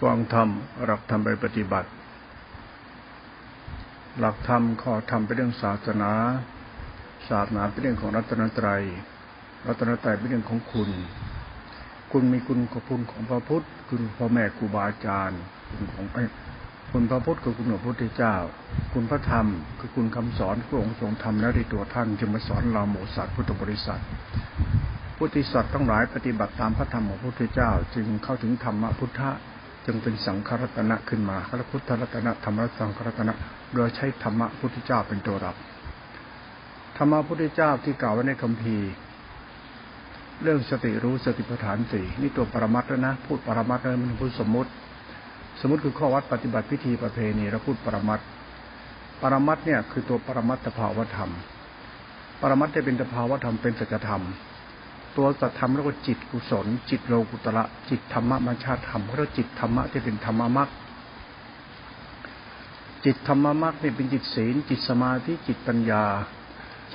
ฟังธรรมหลักธรรมไปปฏิบัติ หลักธรรมข้อธรรมเป็นเรื่องศาสนา ศาสนาเป็นเรื่องของรัตนตรัย รัตนตรัยเป็นเรื่องของคุณ คุณมีคุณขอบคุณของพระพุทธ คุณพ่อแม่ครูบาอาจารย์ คุณของคุณพระพุทธคือคุณพระพุทธเจ้า คุณพระธรรม คือคุณคำสอนพระองค์ทรงทำแล้วในตัวท่านจึงมาสอนเราหมูสัตว์พุทธบริษัทพุทธิสัตว์ต้องหลายปฏิบัติตามพระธรรมของพระพุทธเจ้า จึงเข้าถึงธรรมพุทธะ จึงเป็นสังฆรัตนะขึ้นมาพระพุทธรัตนะธรรมรัตสังฆรัตนะ โดยใช้ธรรมะพุทธเจ้าเป็นตัวรับ ธรรมะพุทธเจ้าที่กล่าวไว้ในคัมภีร์ เรื่องสติรู้สติปัฏฐานสี่นี่ตัวปรมัตถนะ พูดปรมัตถนะมันพูดสมมติ สมมติคือข้อวัดปฏิบัติพิธีประเพณีเราพูดปรมัตปรมัตเนี่ยคือตัวปรมัตถภาวธรรม ปรมัตจะเป็นภาวธรรมเป็นสัจธรรม ตัวสัตธรรมแล้วก็จิตกุศล จิตโลกุตระจิตธรรมะมัญชาธรรมแล้วจิตธรรมะที่เป็นธรรมะมรรคจิตธรรมะมรรคเนี่ยเป็นจิตศีล จิตสมาธิจิตปัญญา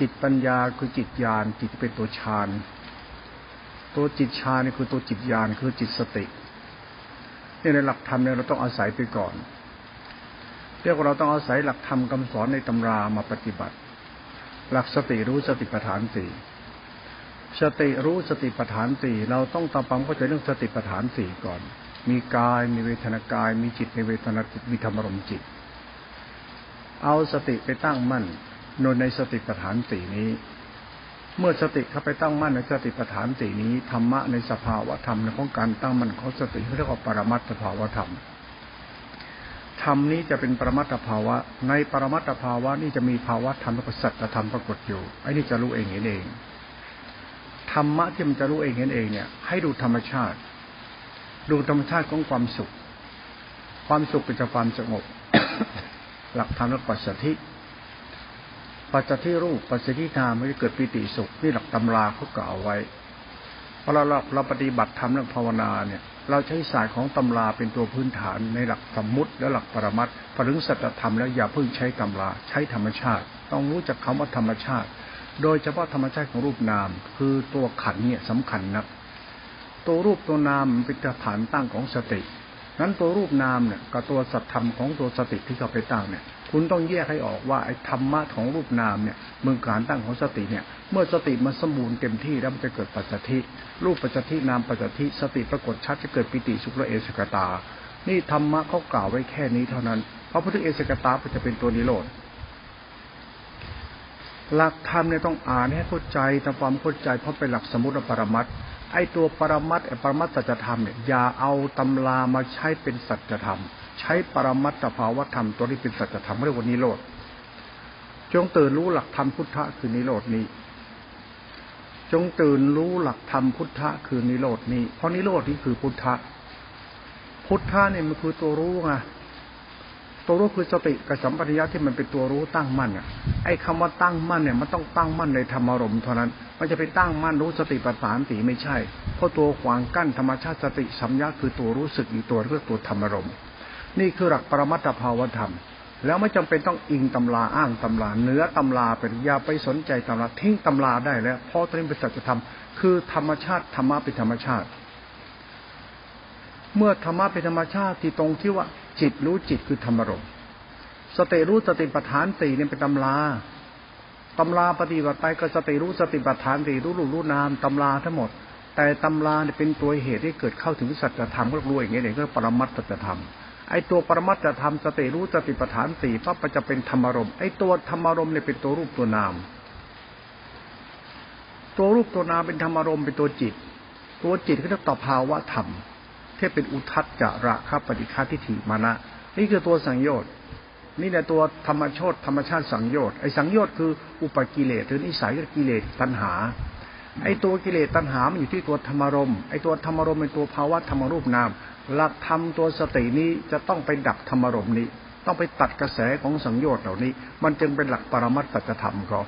จิตปัญญาคือจิตญาณจิตเป็นตัวฌานตัวจิตฌานนี่คือตัวจิตญาณคือจิตสติเนี่ยในหลักธรรมเนี่ยเราต้องอาศัยไปก่อนเรียกว่าเราต้องอาศัยหลักธรรมคำสอนในตำรามาปฏิบัติ หลักสติรู้สติปัฏฐานสี่ สติรู้สติปัฏฐานสี่เราต้องตามความเข้าใจเรื่องสติปัฏฐานสี่ก่อน มีกายมีเวทนากาย มีจิตในเวทนาจิตมีธรรมรมจิต เอาสติไปตั้งมั่นนในสติปัฏฐานสี่นี้ เมื่อสติเข้าไปตั้งมั่นในสติปัฏฐานสี่นี้ธรรมะในสภาวะธรรมในของการตั้งมั่นของสติเรียกว่าปรมัตถภาวะธรรมธรรมนี้จะเป็นปรมัตถภาวะ ในปรมัตถภาวะนี่จะมีภาวะธรรมและสัจธรรมปรากฏอยู่ไอ้นี่จะรู้เองเห็นเอง ธรรมะที่มันจะรู้เองเห็นเองเนี่ย ให้ดูธรรมชาติ ดูธรรมชาติของความสุข ความสุขเป็นจากความสงบ หลักธรรมและปัจสถิปัจจทิรูปปัจจทิธรรมม่ได้เกิดปิติสุขนี่หลักตำราเขากล่าวไว้พอเราเราเราปฏิบัติธรรมเรื่องภาวนาเนี่ย เราใช้ศาสตร์ของตำราเป็นตัวพื้นฐานในหลักสมมุติและหลักปรมัตถ์พอถึงสัจธรรมแล้วอย่าเพิ่งใช้ตำราใช้ธรรมชาติ ต้องรู้จักคำว่าธรรมชาติ โดยเฉพาะธรรมชาติของรูปนาม คือตัวขันเนี่ยสำคัญนะตัวรูปตัวนามเป็นฐานตั้งของสติ นั้นตัวรูปนามเนี่ยกับตัวสัตธรรมของตัวสติที่เขาไปตั้งเนี่ย คุณต้องแยกให้ออกว่าไอ้ธรรมะของรูปนามเนี่ยเมืองการตั้งของสติเนี่ย เมื่อสติมันสมบูรณ์เต็มที่แล้วมันจะเกิดปัจจทิรูปปัจจทินามปัจจทิสติปรากฏชัดจะเกิดปิติสุขละเอสกตา นี่ธรรมะเขากล่าวไว้แค่นี้เท่านั้น เพราะพุทธเอสกตาจะเป็นตัวนิโรธ หลักธรรมเนี่ยต้องอ่านให้เข้าใจทำความเข้าใจเพราะเป็นหลักสมุติปรมัตไอตัวปรมัตไอปรมัตสัจธรรมเนี่ยอย่าเอาตำรามาใช้เป็นสัจธรรม ใช้ปรมัตถภาวธรรมตัวนี้เป็นสัจธรรมเรียกว่านิโรธจงตื่นรู้หลักธรรมพุทธะคือนิโรดนี้ จงตื่นรู้หลักธรรมพุทธะคือนิโรดนี้ เพราะนิโรดนี้คือพุทธะพุทธะเนี่ยมันคือตัวรู้ไง ตัวรู้คือสติกับสัมปชัญญะที่มันเป็นตัวรู้ตั้งมั่นอะไอ้คาว่าตั้งมั่นเนี่ยมันต้องตั้งมั่นในธรรมารมณ์เท่านั้น มันจะไปตั้งมั่นรู้สติปัฏฐานสีไม่ใช่ เพราะตัวขวางกั้นธรรมชาติสติสัมยาคือตัวรู้สึกอยู่ตัวเรื่องตัวธรรมารมณ์นี่คือหลักปรมัตถภาวธรรม แล้วไม่จำเป็นต้องอิงตำราอ้างตำราเนื้อตำราเป็นอย่าไปสนใจตำราทิ้งตำราได้แล้วเพราะตรงนี้เป็นสัจธรรมคือธรรมชาติธรรมะเป็นธรรมชาติ เมื่อธรรมะเป็นธรรมชาติที่ตรงที่ว่า จิตรู้จิตคือธรรมรมสติรู้สติปัฏฐานสี่เนี่ยเป็นตำราตำราปฏิบัติไปก็สติรู้สติปัฏฐานสี่รู้รู้รู้นามตำราทั้งหมด แต่ตำราเนี่ยเป็นตัวเหตุที่เกิดเข้าถึงสัจธรรมก็รู้อย่างเงี้ยเองก็ปรมัตถธรรมไอ้ตัวปรมัตถธรรมสติรู้สติปัฏฐานสี่ปั๊บจะเป็นธรรมรมไอ้ตัวธรรมรมเนี่ยเป็นตัวรูปตัวนาม ตัวรูปตัวนามเป็นธรรมรมเป็นตัวจิต ตัวจิตก็จะต่อภาวะธรรม ที่เป็นอุทัศจระคปฏิฆาทิฏฐิมานะ นี่คือตัวสังโยชน์ นี่แหละตัวธรรมชาติธรรมชาติสังโยชน์ไอ้สังโยชน์คืออุปกิเลสหรือนิสัยกิเลสตัณหาไอ้ตัวกิเลสตัณหา มันอยู่ที่ตัวธรรมรมไอ้ตัวธรรมรมเป็นตัวภาวะธรรมรูปนาม หลักธรรมตัวสตินี้จะต้องไปดับธรรมรมนี้ ต้องไปตัดกระแสของสังโยชน์เหล่านี้ มันจึงเป็นหลักปรมัตถธรรมเขา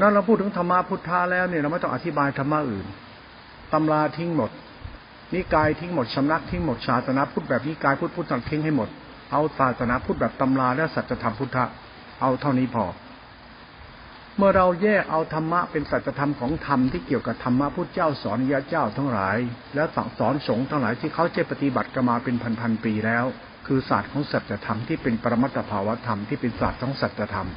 นั่นเราพูดถึงธรรมะพุทธะแล้วเนี่ยเราไม่ต้องอธิบายธรรมะอื่นตำราทิ้งหมด นิกายทิ้งหมดสำนักทิ้งหมดศาสนาพุทธแบบนิกายพุทธพุทธทิ้งให้หมด เอาศาสนาพุทธแบบตำราและสัจธรรมพุทธะเอาเท่านี้พอ เมื่อเราแยกเอาธรรมะเป็นสัจธรรมของธรรมที่เกี่ยวกับธรรมะพุทธเจ้าสอนยาเจ้าทั้งหลาย และสั่งสอนสงฆ์ทั้งหลายที่เขาเจปฏิบัติกันมาเป็นพันๆปีแล้ว คือศาสตร์ของสัจธรรมที่เป็นปรมัตถภาวธรรมที่เป็นศาสตร์ของสัจธรรม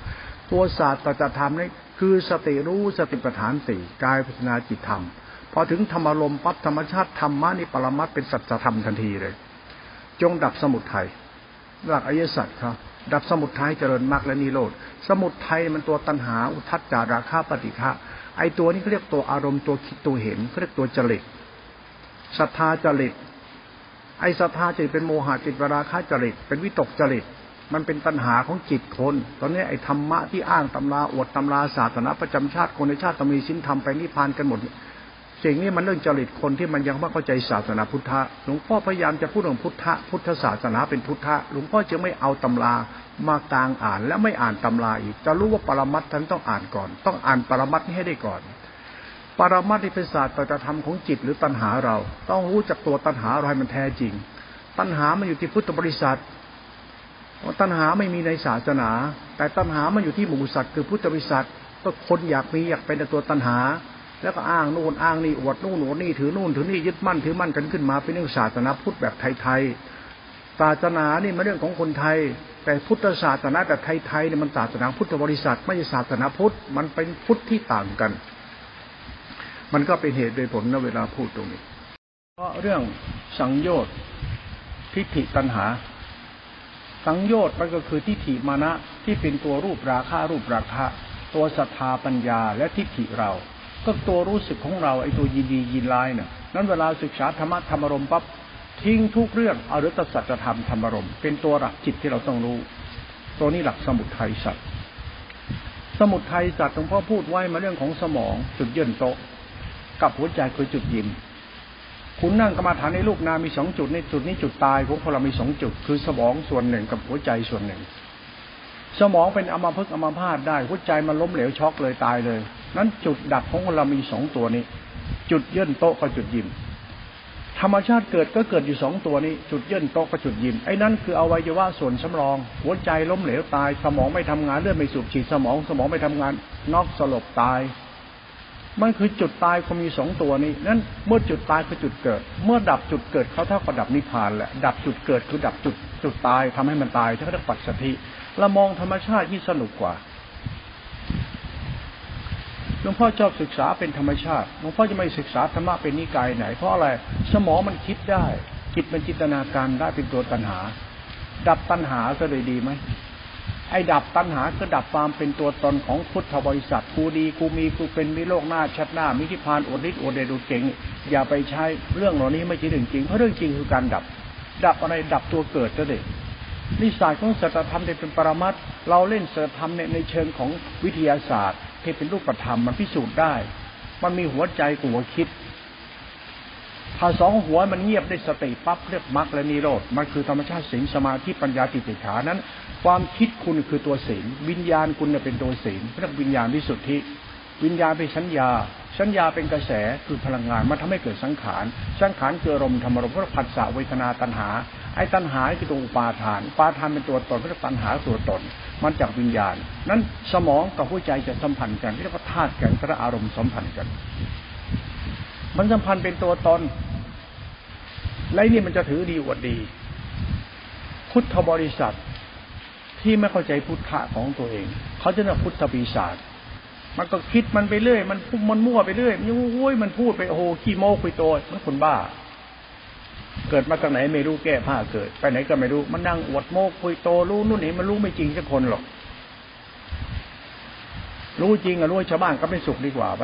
ตัวศาสตร์สัจธรรมนี่คือสติรู้สติปัฏฐานสี่กายพัฒนาจิตธรรม พอถึงธรรมลมปั๊บธรรมชาติธรรมะนี่ปรมัตเป็นสัจธรรมทันทีเลย จงดับสมุทัยหลักอริยสัจครับ ดับสมุทัยเจริญมรรคและนิโรธสมุทัยมันตัวตัณหาอุทัศจาราคาปฏิฆะไอตัวนี้เขาเรียกตัวอารมณ์ตัวคิดตัวเห็นเขาเรียกตัวจริตศรัทธาจริตไอศรัทธาจิตเป็นโมหะจิตวราคาจริต เป็นวิตกจริต มันเป็นตัณหาของจิตคน ตอนนี้ไอธรรมะที่อ้างตำราอวดตำราศาสนาประจำชาติคนในชาติตมีสิ้นธรรมไปนิพพานกันหมด สิ่งนี้มันเรื่องจริตคนที่มันยังไม่เข้าใจศาสนาพุทธะหลวงพ่อพยายามจะพูดเรื่องพุทธะพุทธศาสนาเป็นพุทธะหลวงพ่อจะไม่เอาตำรามากลางอ่านและไม่อ่านตำราอีก จะรู้ว่าปรมัตท่านต้องอ่านก่อน ต้องอ่านปรมัตให้ได้ก่อน ปรมัตที่เป็นศาสตร์ปฏิธรรมของจิตหรือตัณหาเรา ต้องรู้จักตัวตัณหาเราให้มันแท้จริง ตัณหามันอยู่ที่พุทธบริษัทตัณหาไม่มีในศาสนา แต่ตัณหามันอยู่ที่หมู่สัตว์คือพุทธบริษัทก็คนอยากมีอยากเป็นตัวตัณหา แล้วก็อ้างนู่นอ้างนี่อวดนู่นอวดนี่ถือนู่นถือนี่ยึดมั่นถือมั่นกันขึ้นมาเป็นเรื่องศาสนาพุทธแบบไทยๆศาสนานี่มันเรื่องของคนไทย แต่พุทธศาสนาแบบไทยๆเนี่ยมันศาสนาพุทธบริษัทไม่ใช่ศาสนาพุทธมันเป็นพุทธที่ต่างกัน มันก็เป็นเหตุเป็นผลนะเวลาพูดตรงนี้ เพราะเรื่องสังโยชน์ทิฏฐิตัณหา สังโยชน์มันก็คือทิฏฐิมานะที่เป็นตัวรูปราคารูปราคาตัวศรัทธาปัญญาและทิฏฐิเรา ก็ตัวรู้สึกของเราไอ้ตัวยินดียินร้ายเนี่ยนั้นเวลาศึกษาธรรมะธรรมรมปั๊บทิ้งทุกเรื่องอาฤตสัจธรรมธรรมรมเป็นตัวหลักจิตที่เราต้องรู้ ตัวนี้หลักสมุทัยสัตว์สมุทัยสัตว์หลวงพ่อพูดไว้มาเรื่องของสมองจุดเยื่นโตกับหัวใจคือจุดยินคุณนั่งกรรมาฐานในลูกนามีสองจุดในจุดนี้จุดตายของพวกเรามีสองจุด คือสมองส่วนหนึ่งกับหัวใจส่วนหนึ่ง สมองเป็นอมพึกอมพาตได้หัวใจมันล้มเหลวช็อกเลยตายเลย นั้นจุดดับของเรามีสองตัวนี้ จุดเยื่นโต๊ะกับจุดยิมธรรมชาติเกิดก็เกิดอยู่สองตัวนี้ จุดเยื่นโต๊ะกับจุดยิมไอ้นั่นคืออวัยวะส่วนสำรอง หัวใจล้มเหลวตาย สมองไม่ทำงานเลือดไม่สูบฉีดสมอง สมองไม่ทำงานนอกสลบตายมันคือจุดตายเขามีสองตัวนี้ นั้นเมื่อจุดตายคือจุดเกิด เมื่อดับจุดเกิดเขาเท่ากับดับนิพพานแหละ ดับจุดเกิดคือดับจุดจุดตายทำให้มันตายถ้าเขาเรียกปัจสถิ เรามองธรรมชาติที่สนุกกว่าหลวงพ่อชอบศึกษาเป็นธรรมชาติหลวงพ่อจะไม่ศึกษาธรรมะเป็นนิกายไหน เพราะอะไร สมองมันคิดได้คิดเป็นจินตนาการได้เป็นตัวตัณหา ดับตัณหาก็เลยดีไหมไอ้ดับตัณหาก็ดับความเป็นตัวตนของพุทธบริษัทกูดีกูมีกูเป็นมีโลกหน้าชัดหน้ามิทิพานอดฤทธิ์อดเดดูเก่ง อย่าไปใช้เรื่องเหล่านี้ไม่ใช่เรื่องจริงเพราะเรื่องจริงคือการดับ ดับอะไรดับตัวเกิดก็เลย นิสัยของสัจธรรมเป็นปรมัตเราเล่นสัจธรรมเนี่ยในเชิงของวิทยาศาสตร์ที่เป็นรูปธรรมมันพิสูจน์ได้ มันมีหัวใจกับหัวคิด ถ้าสองหัวมันเงียบได้สติปั๊บเรียกมรรคและนิโรธมันคือธรรมชาติศีลสมาธิปัญญาติติขานั้น ความคิดคุณคือตัวศีลวิญญาณคุณเนี่ยเป็นตัวศีลเรียกวิญญาณวิสุทธิ วิญญาณเป็นสัญญาสัญญาเป็นกระแสคือพลังงานมันทำให้เกิดสังขาร สังขารเกิดรมธรรมรมก็ผัสสะเวทนาตัณหา ไอ้ตัณหาคือตัวอุปาทาน ปาทานเป็นตัวตนเรียกตัณหาตัวตน มันจากวิญญาณ นั้นสมองกับหัวใจจะสัมพันธ์กันเรียกว่าธาตุกันพระอารมณ์สัมพันธ์กัน มันสัมพันธ์เป็นตัวตนและนี่มันจะถือดีอวดดี พุทธบริษัทที่ไม่เข้าใจพุทธะของตัวเอง เขาจะเรียกพุทธปีศาจมันก็คิดมันไปเรื่อย มันมันมั่วไปเรื่อยมันโอ้ยมันพูดไปโอ้โหขี้โม้คุยโตมันคนบ้า เกิดมาจากไหนไม่รู้แก้ผ้าเกิด ไปไหนก็ไม่รู้มันนั่งอวดโมกคุยโตรู้นู่นนี่มันรู้ไม่จริงสักคนหรอก รู้จริงอะรู้ชาวบ้านก็ไม่สุขดีกว่าไป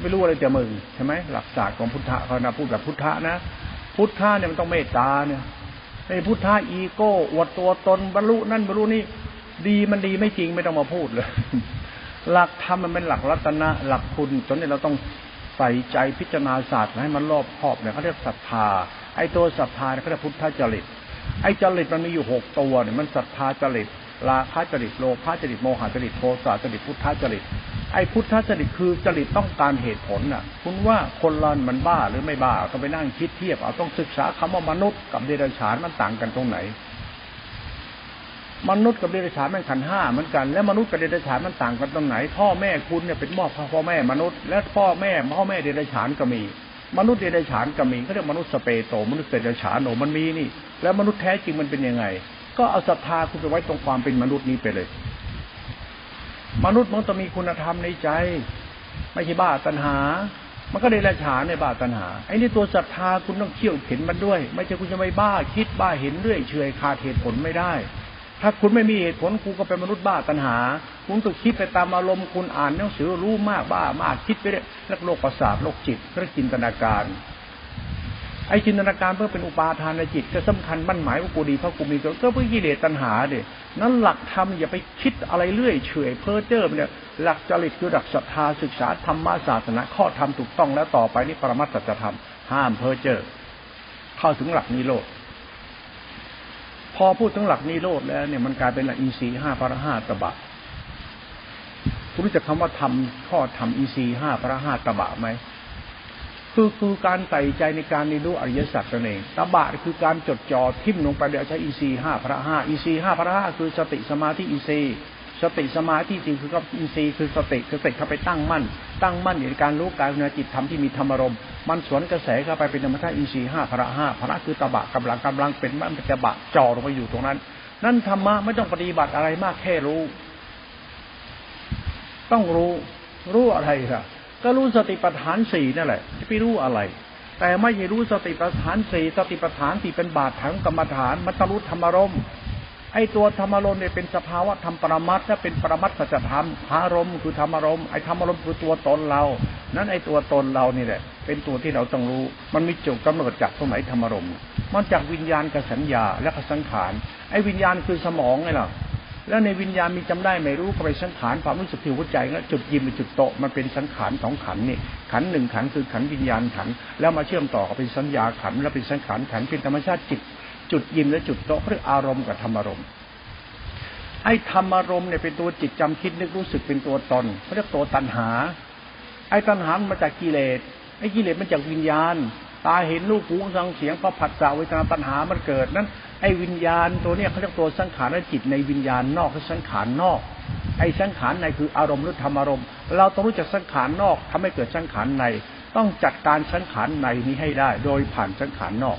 ไม่รู้อะไรจะมึงใช่ไหมหลักศาสตร์ของพุทธะเขานะพูดแบบพุทธะนะพุทธะเนี่ยมันต้องเมตตาเนี่ยไอ้พุทธะอีโก้อวดตัวตนบรรลุนั่นบรรลุนี่ดีมันดีไม่จริงไม่ต้องมาพูดเลยหลักธรรมมันเป็นหลักรัตนะหลักคุณจนเนี้เราต้องใส่ใจพิจารณาศาสตร์ให้มันรอบครอบเนี่ยเขาเรียกศรัทธา ไอ้ตัวศรัทธาเขาเรียกพุทธจริต ไอ้จริตมันมีอยู่หกตัวเนี่ยมันศรัทธาจริตราคะจริตโลภะจริตโมหะจริตโทสะจริตพุทธจริต ไอ้พุทธจริตคือจริตต้องการเหตุผลน่ะ คุณว่าคนเรามันบ้าหรือไม่บ้าต้องไปนั่งคิดเทียบเอาต้องศึกษาคำว่ามนุษย์กับเดรัจฉานมันต่างกันตรงไหนมมนุษย์กับเดรัจฉานมันขันห้าเหมือนกันแล้วมนุษย์กับเดรัจฉานมันต่างกันตรงไหน พ่อแม่คุณเนี่ยเป็นพ่อพ่อแม่มนุษย์ และพ่อแม่พ่อแม่เดรัจฉานก็มี มนุษย์เดรัจฉานก็มีเขาเรียกมนุษย์สเปโต มนุษย์เดรัจฉานโนมันมีนี่ แล้วมนุษย์แท้จริงมันเป็นยังไง ก็เอาศรัทธาคุณไปไว้ตรงความเป็นมนุษย์นี้ไปเลย มนุษย์มันต้องมีคุณธรรมในใจ ไม่ใช่บ้าตัณหา มันก็เดรัจฉานในบ้าตัณหาไอ้นี่ตัวศรัทธาคุณต้องเขี่ยวเข็นมันด้วย ไม่ใช่คุณจะไม่บ้าคิดบ้าเห็นเรื่อยเฉยขาดเหตุผลไม่ได้ ถ้าคุณไม่มีเหตุผลคุณก็เป็นมนุษย์บ้าตัณหา คุณต้องคิดไปตามอารมณ์คุณอ่านหนังสือรู้มากบ้ามากคิดไปเรื่อยโรคประสาทโรคจิตเรื่องจินตนาการ ไอ้จินตนาการเพื่อเป็นอุปาทานในจิต ก็สำคัญมั่นหมายว่ากูดีเพราะกูมีตัวก็เพื่อกิเลสตัณหาเด็นั้นหลักธรรมอย่าไปคิดอะไรเรื่อยเฉยเพ้อเจ้อเนี่ยหลักจริตคือหลักศรัทธาศึกษาธรรมศาสนาข้อธรรมถูกต้องแล้วต่อไปนี่ปรมัตถธรรมห้ามเพ้อเจ้อเข้าถึงหลักนิโรธ พอพูดถึงหลักนิโรธแล้ว เนี่ยมันกลายเป็นหลักอินทรีย์ห้าพระห้าตบะคุณรู้จักคำว่าทำข้อทำอินทรีย์ห้าพระห้าตบะไหมคือคือการใส่ใจในการเรียนรู้อริยสัจนั่นเองตบะคือการจดจ่อทิ่มลงไปเดี๋ยวใช้อีซีห้าพระห้าอีซีห้าพระห้าคือสติสมาธิอีซี สติสมาธิจริงคือก็อินทรีย์คือสติคือสติเข้าไปตั้งมั่น ตั้งมั่นในการรู้กายในจิตธรรมที่มีธรรมารมมันสวนกระแสเข้าไปเป็นธรรมชาติอินทรีย์ห้าพระห้าพระคือตบะกำลังกำลังเป็นมันจะบะจ่อลงไปอยู่ตรงนั้น นั่นธรรมะไม่ต้องปฏิบัติอะไรมากแค่รู้ ต้องรู้รู้อะไรครับก็รู้สติปัฏฐานสี่นั่นแหละจะไปรู้อะไรแต่ไม่ใช่รู้สติปัฏฐานสี่สติปัฏฐานสี่เป็นบาตรถังกรรมฐานมันต้องรู้ธรรมารม ไอ้ตัวธรรมารมเนี่ยเป็นสภาวะธรรมปรมัตถ์และเป็นปรมัตถสัจธรรมอารมคือธรรมารมไอ้ธรรมารมคือตัวตนเรา นั้นไอ้ตัวตนเรานี่แหละ เป็นตัวที่เราต้องรู้ มันมีจุดกำเนิดจากตรงไหนธรรมารมมันจากวิญญาณกับสัญญาและกับสังขารไอ้วิญญาณคือสมองไงล่ะแล้วในวิญญาณมีจำได้ไม่รู้ก็ไปสังขารความรู้สึกที่หัวใจแล้วจุดยิมเป็นจุดโตมันเป็นสังขารสองขันนี่ขันหนึ่งขันคือขันวิญญาณขันแล้วมาเชื่อมต่อกับเป็นสัญญาขันแล้วเป็นสังขารขันเป็นธรรมชาติจิต จุดยิ้มและจุดโตเรียกอารมณ์กับธรรมารมณ์ไอ้ธรรมารมณ์เนี่ยเป็นตัวจิตจำคิดนึกรู้สึกเป็นตัวตนเขาเรียกตัวตัณหา ไอ้ตัณหามาจากกิเลสไอ้กิเลสมันจากวิญญาณ ตาเห็นรูปหูฟังเสียงพอผัสสะเวทนาตัณหามันเกิดนั้น ไอ้วิญญาณตัวเนี้ยเขาเรียกตัวสังขารและจิตในวิญญาณนอกคือสังขารนอก ไอ้สังขารในคืออารมณ์หรือธรรมอารมณ์เราต้องรู้จักสังขารนอกทำให้เกิดสังขารใน ต้องจัดการสังขารในนี้ให้ได้ โดยผ่านสังขารนอก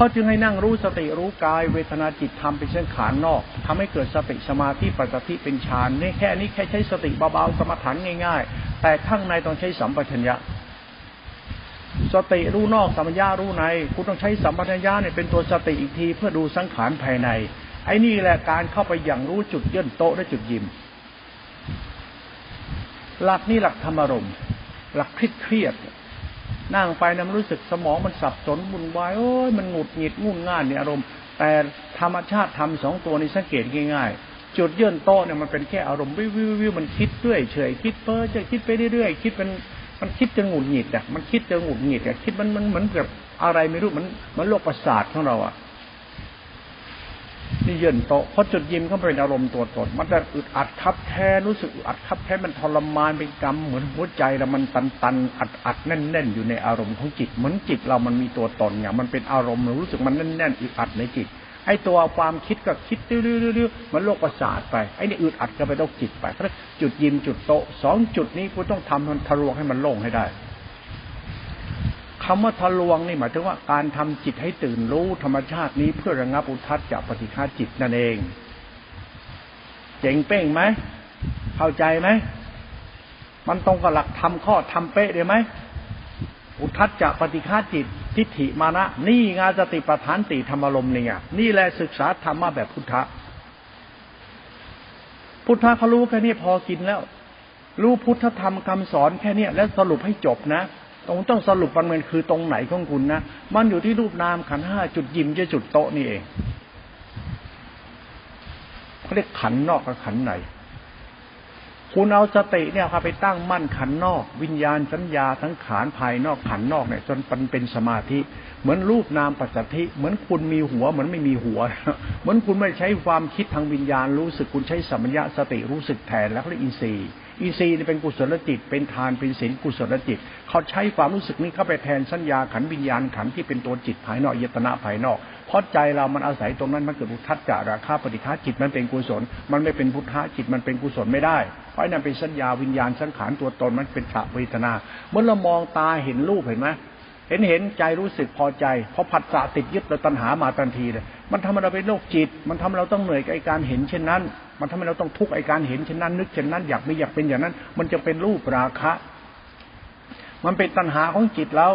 เขาจึงให้นั่งรู้สติรู้กายเวทนาจิตทำเป็นสังขารนอกทำให้เกิดสติสมาธิปัจจิเป็นฌานนี่แค่นี้แค่ใช้สติเบาๆสมถะง่าย ๆ แต่ข้างในต้องใช้สัมปชัญญะสติรู้นอกสัมปญารู้ในคุณต้องใช้สัมปชัญญะเนี่ยเป็นตัวสติอีกที เพื่อดูสังขารภายใน ไอ้นี่แหละการเข้าไปอย่างรู้จุดย่นโตและจุดยิม หลักนี่หลักธรรมรมหลักคลิดเครียด นั่งไปนะมันรู้สึกสมองมันสับสนบุนวายโอ้ยมันหงุดหงิดงุ่นง่านในอารมณ์ แต่ธรรมชาติทำสองตัวนี้สังเกตง่ายๆ จุดเยื่นโตเนี่ยมันเป็นแค่อารมณ์วิววิวมันคิดเรื่อยเฉยคิดเพ้อจะคิดไปเรื่อยๆคิดมันมันคิดจะหงุดหงิดอะมันคิดจะหงุดหงิดอะคิดมันมันเหมือนกับอะไรไม่รู้มันมันโรคประสาทของเราอะ นี่เยินโตเพราะจุดยิ้มเขาเป็นอารมณ์ตัวตน มันจะอึดอัดคับแค้รู้สึกอัดคับแค้มันทรมานเป็นกรรมเหมือนหัวใจแล้วมันตันตันอัดอัดแน่นแน่นอยู่ในอารมณ์ของจิต เหมือนจิตเรามันมีตัวตนไงมันเป็นอารมณ์รู้สึกมันแน่นแน่นอึดอัดในจิตไอ้ตัวความคิดก็คิดดื้อๆมันโรคประสาทไปไอ้นี่อึดอัดก็ไปโรคจิตไปเพราะจุดยิ้มจุดโตสองจุดนี้คุณต้องทำมันทะลวงให้มันโล่งให้ได้ คำว่าทะลวงนี่หมายถึงว่าการทำจิตให้ตื่นรู้ธรรมชาตินี้เพื่อระงับอุทัศจากปฏิฆาจิตนั่นเอง เจ๋งเป้งไหมเข้าใจไหมมันตรงกับหลักธรรมข้อทำเป๊ะเลยไหมอุทัศจะปฏิฆาจิตทิฏฐิมานะ นี่งานสติปัฏฐานติธรรมลมเนี่ยนี่แหละศึกษาธรรมะแบบพุทธะพุทธะเขารู้แค่นี้พอกินแล้ว รู้พุทธธรรมคำสอนแค่นี้แล้วสรุปให้จบนะ ตรงต้องสรุปมันมันคือตรงไหนของคุณนะ มันอยู่ที่รูปนามขันห้าจุดยิมจะจุดโตนี่เองเขาเรียกขันนอกกับขันในคุณเอาสติเนี่ยพาไปตั้งมั่นขันนอก วิญญาณสัญญาทั้งขานภายนอกขันนอกเนี่ย จนมันเป็นสมาธิ เหมือนรูปนามปัจจิเหมือนคุณมีหัวเหมือนไม่มีหัว เหมือนคุณไม่ใช้ความคิดทางวิญญาณรู้สึกคุณใช้สัมญญาสติรู้สึกแทนแล้วเรียกอินทรีย์ อีซีนี่เป็นกุศลจิต เป็นทานเป็นศีลกุศลจิต เขาใช้ความรู้สึกนี้เข้าไปแทนสัญญาขันวิญญาณขันที่เป็นตัวจิตภายนอกยตนาภายนอกเพราะใจเรามันอาศัยตรงนั้นมันเกิดอุทัศจาราคาปฏิฆาจิตมันเป็นกุศล มันไม่เป็นพุทธะจิตมันเป็นกุศลไม่ได้ เพราะนั่นเป็นสัญญาวิญญาณสังขารตัวตนมันเป็นฉะเวทนา เมื่อเรามองตาเห็นรูปเห็นไหม เห็นเห็นใจรู้สึกพอใจเพราะผัสสะติดยึดเราตัณหามาทันทีเลยมันทำให้เราเป็นโรคจิต มันทำให้เราต้องเหนื่อยกับไอการเห็นเช่นนั้น มันทำให้เราต้องทุกข์ไอการเห็นเช่นนั้น นึกเช่นนั้นอยากไม่อยากเป็นอย่างนั้น มันจะเป็นรูปราคะ มันเป็นตัณหาของจิตเรา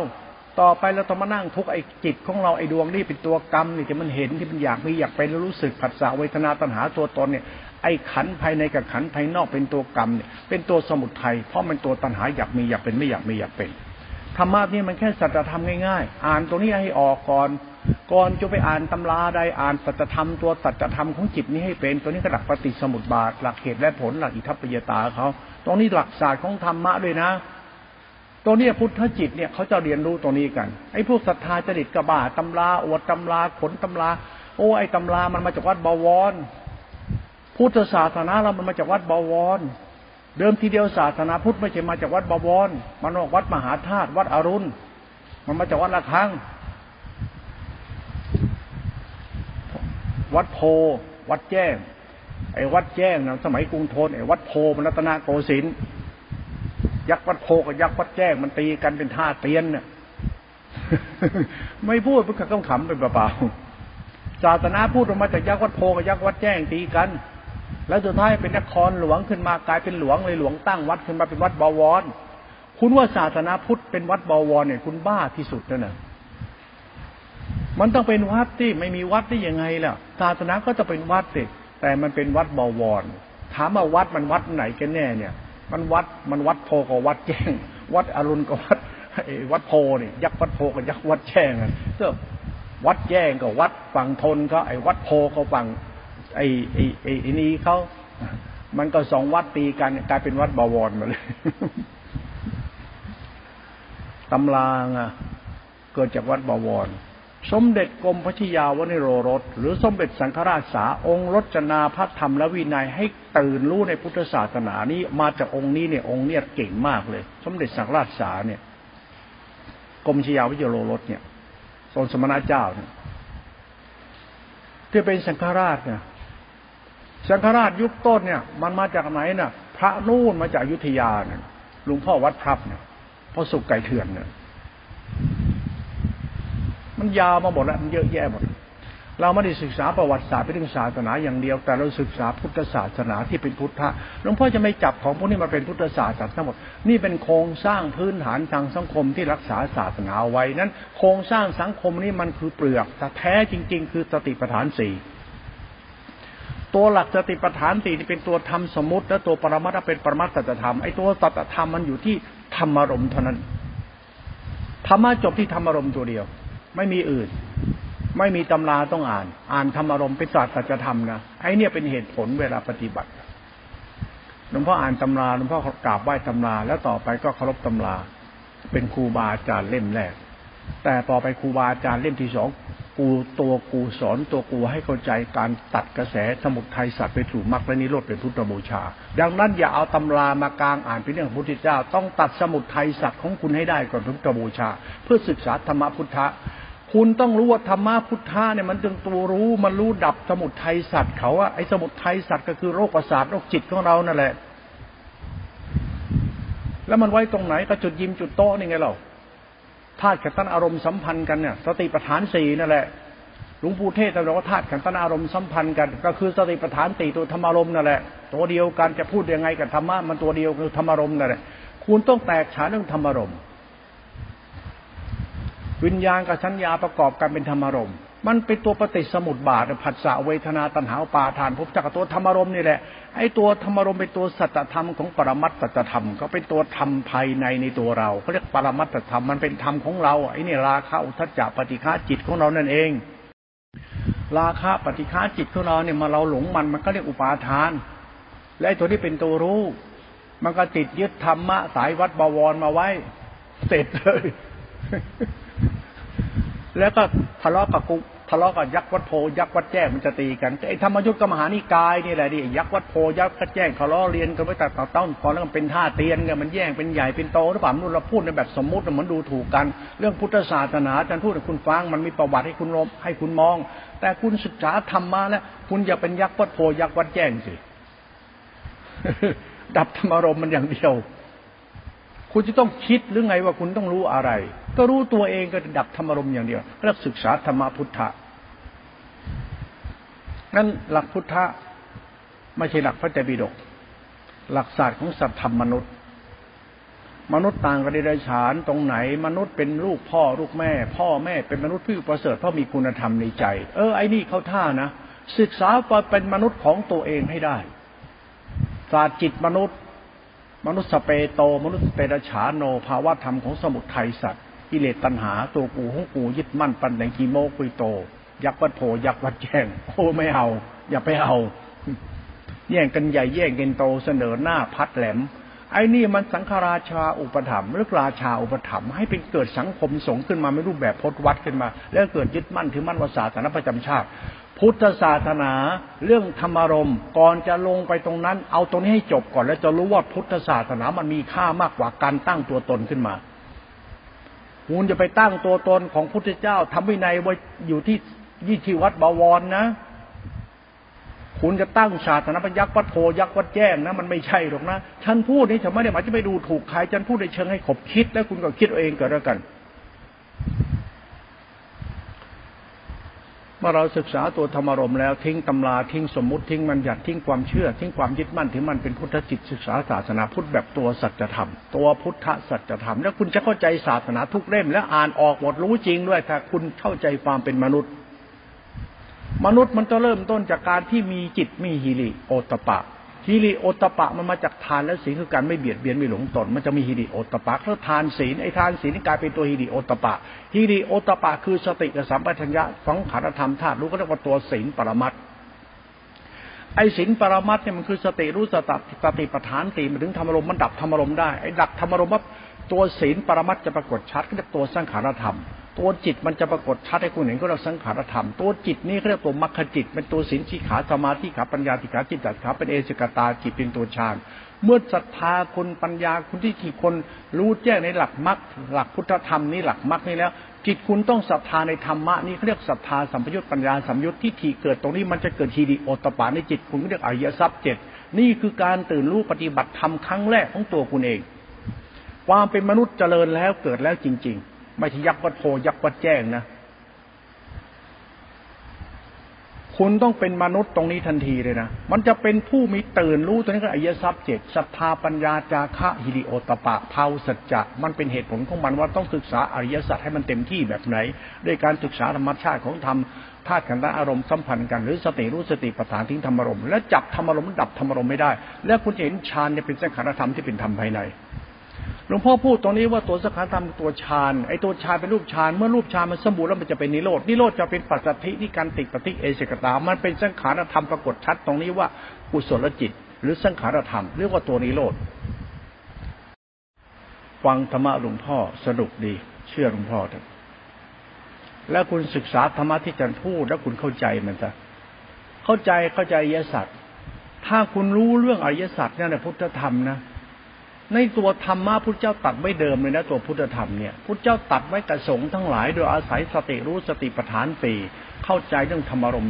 ต่อไปเราต้องมานั่งทุกข์ไอจิตของเราไอดวงนี่เป็นตัวกรรมนี่ที่มันเห็นที่มันอยากมีอยากเป็นแล้วรู้สึกผัสสะเวทนาตัณหาตัวตนเนี่ยไอขันภายในกับขันภายนอกเป็นตัวกรรมเนี่ยเป็นตัวสมุทัยเพราะมันตัวตัณหาอยากมีอยากเป็นไม่อยากมีอยากเป็น ธรรมะนี่มันแค่สัจธรรมง่ายๆ อ่านตัวนี้ให้ออกก่อน ก่อนจะไปอ่านตำราใดอ่านสัจธรรมตัวสัจธรรมของจิตนี้ให้เป็น ตัวนี้ก็หลักปฏิสมุติบาท หลักเหตุและผลหลักอิทัปปยตาเขา ตรงนี้หลักศาสตร์ของธรรมะด้วยนะตัวนี้พุทธจิตเนี่ยเขาจะเรียนรู้ตัวนี้กัน ไอ้พวกศรัทธาจริตกระบาตำราอวดตำราขนตำรา โอ้ไอ้ตำรามันมาจากวัดบวร พุทธศาสนาเรามันมาจากวัดบวร เดิมทีเดียวศาสนาพุทธไม่ใช่มาจากวัดบวรมันออกวัดมหาธาตุวัดอรุณมันมาจากวัดละคังวัดโพ วัดแจ้ง ไอ้วัดแจ้งนะสมัยกรุงธนไอ้วัดโพมันรัตนโกสินทร์ยักษ์วัดโพกับยักษ์วัดแจ้งมันตีกันเป็นท่าเตียนเนี่ยไม่พูดเพื่อขำๆเป็นเปล่าศาสนาพูดออกมาจากยักษ์วัดโพกับยักษ์วัดแจ้งตีกัน แล้วสุดท้ายเป็นนครหลวงขึ้นมากลายเป็นหลวงเลยหลวงตั้งวัดขึ้นมาเป็นวัดบวร คุณว่าศาสนาพุทธเป็นวัดบวรเนี่ยคุณบ้าที่สุดแล้วนะมันต้องเป็นวัดที่ไม่มีวัดได้ยังไงล่ะศาสนาก็จะเป็นวัดสิแต่มันเป็นวัดบวร ถามว่าวัดมันวัดไหนกันแน่เนี่ย มันวัดมันวัดโพกับวัดแจ้ง วัดอรุณกับวัดวัดโพนี่ยักษ์วัดโพกับยักษ์วัดแจ้งก็วัดแจ้งกับวัดฝั่งทนก็ไอ้วัดโพกับฝั่ง ไอ้ไอ้ไอ้นี้เขามันก็สองวัดตีกันกลายเป็นวัดบวรมาเลยตำรางอะเกิดจากวัดบวร สมเด็จกรมพระชิยาวนิโรรส หรือสมเด็จสังฆราชสาองค์รจนาพระธรรมและวินัยให้ตื่นรู้ในพุทธศาสนานี้มาจากองค์นี้เนี่ยองค์เนี่ยเก่งมากเลย สมเด็จสังฆราชสาเนี่ยกรมชยาวิจโรรสเนี่ยทรงสมณะเจ้าเนี่ยที่เป็นสังฆราชเนี่ย สังฆราชยุคต้นเนี่ย มันมาจากไหนน่ะ พระนู่นมาจากยุทธยาเนี่ยหลวงพ่อวัดพรับเนี่ยพ่อสุกไก่เถื่อนเนี่ยมันยาวมาหมดแล้วมันเยอะแยะหมด เราไม่ได้ศึกษาประวัติศาสตร์เป็นเรื่องศาสนาอย่างเดียว แต่เราศึกษาพุทธศาสนาที่เป็นพุทธะหลวงพ่อจะไม่จับของพวกนี้มาเป็นพุทธศาสตร์ทั้งหมด นี่เป็นโครงสร้างพื้นฐานทางสังคมที่รักษาศาสนาไว้นั้น โครงสร้างสังคมนี้มันคือเปลือกแต่แท้จริง ๆ คือสติปัฏฐานสี่ ตัวหลักสติปัฏฐานสี่ที่เป็นตัวธรรมสมมติ และตัวปรมัตถเป็นปรมัตถธรรมไอ้ตัวสัตธรรมมันอยู่ที่ธรรมารมณ์เท่านั้นธรรมะจบที่ธรรมารมณ์ตัวเดียว ไม่มีอื่น ไม่มีตำราต้องอ่าน อ่านธรรมารมณ์เป็นศาสตร์สัจธรรมนะไอ้เนี่ยเป็นเหตุผลเวลาปฏิบัติหลวงพ่ออ่านตำราหลวงพ่อกราบไหว้ตำรา แล้วต่อไปก็เคารพตำรา เป็นครูบาอาจารย์เล่มแรก แต่ต่อไปครูบาอาจารย์เล่มที่สอง กูตัวกูสอนตัวกูให้เข้าใจการตัดกระแสสมุทัยสัตว์ไปสู่มรรคและนิโรธเป็นพุทธบูชา ดังนั้นอย่าเอาตำรามากลางอ่านเป็นเรื่องพุทธเจ้า ต้องตัดสมุทัยสัตว์ของคุณให้ได้ก่อนพุทธบูชา เพื่อศึกษาธรรมพุทธะคุณต้องรู้ว่าธรรมะพุทธะเนี่ยมันจึงตัวรู้มันรู้ดับสมุทัยสัตว์เขาอะไอ้สมุทัยสัตว์ก็คือโรคประสาทโรคจิตของเรานั่นแหละ แล้วมันไว้ตรงไหนก็จุดยิมจุดโต๊ะนี่ไงเรา ธาตุขันต์อารมณ์สัมพันธ์กันเนี่ยสติปัฏฐานสี่นั่นแหละหลวงปู่เทศแต่เราก็ธาตุขันธ์อารมณ์สัมพันธ์กัน ก็คือสติปัฏฐานตีตัวธรรมารมณ์นั่นแหละตัวเดียวกันจะพูดยังไงกับธรรมะมันตัวเดียวคือธรรมารมณ์นั่นแหละคุณต้องแตกฉานเรื่องธรรมารมณ์วิญญาณกับสัญญาประกอบกันเป็นธรรมารมณ์ มันเป็นตัวปฏิสมุติบาทผัสสะเวทนาตัณหาปาทานภพจักตัวธรรมารมณ์นี่แหละไอ้ตัวธรรมารมณ์เป็นตัวสัจธรรมของปรมัตถธรรมก็เป็นตัวธรรมภายในในตัวเราเขาเรียกปรมัตถธรรมมันเป็นธรรมของเราไอ้นี่ราคะอุทจจะปฏิฆาจิตของเรานั่นเอง ราคะปฏิฆาจิตของเราเนี่ยมาเราหลงมันมันก็เรียกอุปาทาน และไอ้ตัวที่เป็นตัวรู้ มันก็ติดยึดธรรมะสายวัดบวรมาไว้เสร็จเลยแล้วก็ทะเลาะกับกู ทะเลาะกับยักษ์วัดโพยักษ์วัดแจ้งมันจะตีกันไอ้ธรรมยุทธกับมหานิกายนี่แหละดิยักษ์วัดโพยักษ์วัดแจ้งเขาล้อเรียนกันไว้แต่ต่อต้นตอนแล้วมันเป็นท่าเตียนกันมันแย่งเป็นใหญ่เป็นโตหรือเปล่านู่นเราพูดในแบบสมมุติมันดูถูกกัน เรื่องพุทธศาสนาอาจารย์พูดให้คุณฟังมันมีประวัติให้คุณรมให้คุณมอง แต่คุณศึกษาธรรมมาแล้วคุณอย่าเป็นยักษ์วัดโพยักษ์วัดแจ้งสิดับธรรมารมมันอย่างเดียว คุณจะต้องคิดหรือไงว่าคุณต้องรู้อะไร ก็รู้ตัวเองก็ดับธรรมรมอย่างเดียวเรียกศึกษาธรรมพุทธะนั้นหลักพุทธะไม่ใช่หลักพระเจ้าปิฎกหลักศาสตร์ของสัตว์ธรรมมนุษย์ มนุษย์ต่างกันในดฉานตรงไหน มนุษย์เป็นลูกพ่อลูกแม่ พ่อแม่เป็นมนุษย์ผู้ประเสริฐเพราะมีคุณธรรมในใจ เออไอ้นี่เขาท่านะศึกษาไปเป็นมนุษย์ของตัวเองให้ได้ศาสตร์จิตมนุษย์ มนุษย์สเปโต มนุษย์เปรฉานโนภาวะธรรมของสมุทัยสัตว์ กิเลสตัณหา ตัวกูของกูยึดมั่นปันแดงกีโมกุยโต ยักษ์วัดโพยักษ์วัดแจ้งโอ้ไม่เอา อย่าไปเอา แย่งกันใหญ่แย่งกันโตเสนอหน้าพัดแหลม ไอ้นี่มันสังฆราชาอุปถัมภ์หรือราชาอุปถัมภ์ให้เป็นเกิดสังคมสงฆ์ขึ้นมาไม่รูปแบบพจนวัดขึ้นมา แล้วเกิดยึดมั่นถือมั่นวาสาสนาประจำชาติพุทธศาสนา เรื่องธรรมารมก่อนจะลงไปตรงนั้น เอาตรงนี้ให้จบก่อน แล้วจะรู้ว่าพุทธศาสนามันมีค่ามากกว่าการตั้งตัวตนขึ้นมา คุณจะไปตั้งตัวตนของพุทธเจ้าทำวินัยไว้อยู่ที่ยี่ทีวัดบวรนะ คุณจะตั้งศาสนาพยักษ์วัดโพยักษ์วัดแจ้งนะ มันไม่ใช่หรอกนะ ฉันพูดนี่ฉันไม่ได้หมายจะไปดูถูกใครฉันพูดในเชิงให้ขบคิด แล้วคุณก็คิดเองก็แล้วกัน มื่อเราศึกษาตัวธรรมรมแล้วทิ้งตำราทิ้งสมมติทิ้งมันหยัดทิ้งความเชื่อ ทิ้งความยึดมั่นถึงมันเป็นพุทธจิตศึกษาศาสนาพุทธแบบตัวสัจธรรม ตัวพุทธสัจธรรม แล้วคุณจะเข้าใจศาสนาทุกเล่ม และอ่านออกหมดรู้จริงด้วยถ้าคุณเข้าใจความเป็นมนุษย์ มนุษย์มันจะเริ่มต้นจากการที่มีจิตมีฮิริโอตปะ ฮิริโอตปะมันมาจากทานและศีลคือการไม่เบียดเบียนไม่หลงตน มันจะมีฮิริโอตปะแล้วทานศีลไอ้ทานศีลนี่กลายเป็นตัวฮิริโอตปะฮิริโอตปะคือสติกับสัมปชัญญะของขารธรรมธาตุรู้ก็เรียกว่าตัวศีลปรมัตไอ้ศีลปรมัตเนี่ยมันคือสติรู้สติสติปฐานสี่มันถึงธรรมรมมันดับธรรมรมได้ไอ้ดับธรรมรมว่าตัวศีลปรมัตจะปรากฏชัดก็เรียกตัวสังขารธรรม ตัวจิตมันจะปรากฏชัดให้คุณเห็นก็เราสังขารธรรม ตัวจิตนี้เขาเรียกตัวมรรคจิต เป็นตัวสินชีขาสมาธิขาปัญญาติขาจิตตัดขาเป็นเอสกตาจิตเป็นตัวฌานเมื่อศรัทธาคนปัญญาคุณที่กี่คนรู้แจ้งในหลักมรรคหลักพุทธธรรมนี้หลักมรรคนี้แล้ว จิตคุณต้องศรัทธาในธรรมะนี้เขาเรียกศรัทธาสัมปยุตปัญญาสัมยุตที่ที่เกิดตรงนี้มันจะเกิดทีดีโอตปาในจิตคุณเรียกอริยทรัพย์เจ็ดนี่คือการตื่นรู้ปฏิบัติธรรมครั้งแรกของตัวคุณเอง ความเป็นมนุษย์เจริญแล้วเกิดแล้วจริง ๆ ไม่ใช่ยักษ์วัดโพยักษ์วัดแจ้งนะคุณต้องเป็นมนุษย์ตรงนี้ทันทีเลยนะ มันจะเป็นผู้มีตื่นรู้ตัวนี้ก็อายทรัพย์เจ็ดศรัทธาปัญญาจาคะฮิริโอตปะเผาสัจจะ มันเป็นเหตุผลของมันว่าต้องศึกษาอริยสัจให้มันเต็มที่แบบไหน ด้วยการศึกษาธรรมชาติของธรรมธาตุขันธ์อารมณ์สัมพันธ์กันหรือสติรู้สติปัฏฐานทิ้งธรรมารมณ์และจับธรรมารมณ์ดับธรรมารมณ์ไม่ได้ และคุณเห็นฌานเนี่ยเป็นสังขารธรรมที่เป็นธรรมภายใน ลวงพ่อพูดตรงนี้ว่าตัวสังขารธรรมตัวฌานไอ้ตัวฌานเป็นรูปฌานเมื่อรูปฌานมันสมบูรณ์แล้วมันจะเป็นนิโรดนิโรธจะเป็นปัจจัติที่การติดปฏิเอเสกตา มันเป็นสังขารธรรมปรากฏชัดตรงนี้ว่ากุศลจิต หรือสังขารธรรมเรียกว่าตัวนิโรธฟังธรรมะหลวงพ่อสนุกดี เชื่อหลวงพ่อเถอะแล้วคุณศึกษาธรรมะที่จันพูดแล้วคุณเข้าใจมันจะเข้าใจเข้าใจอริยสัจถ้าคุณรู้เรื่องอริยสัจเนี่ยในพุทธธรรมนะ ในตัวธรรมะพุทธเจ้าตัดไว้เดิมเลยนะตัวพุทธธรรมเนี่ยพุทธเจ้าตัดไว้กับสงทั้งหลาย โดยอาศัยสติรู้สติปัฏฐานสี่เข้าใจเรื่องธรรมารม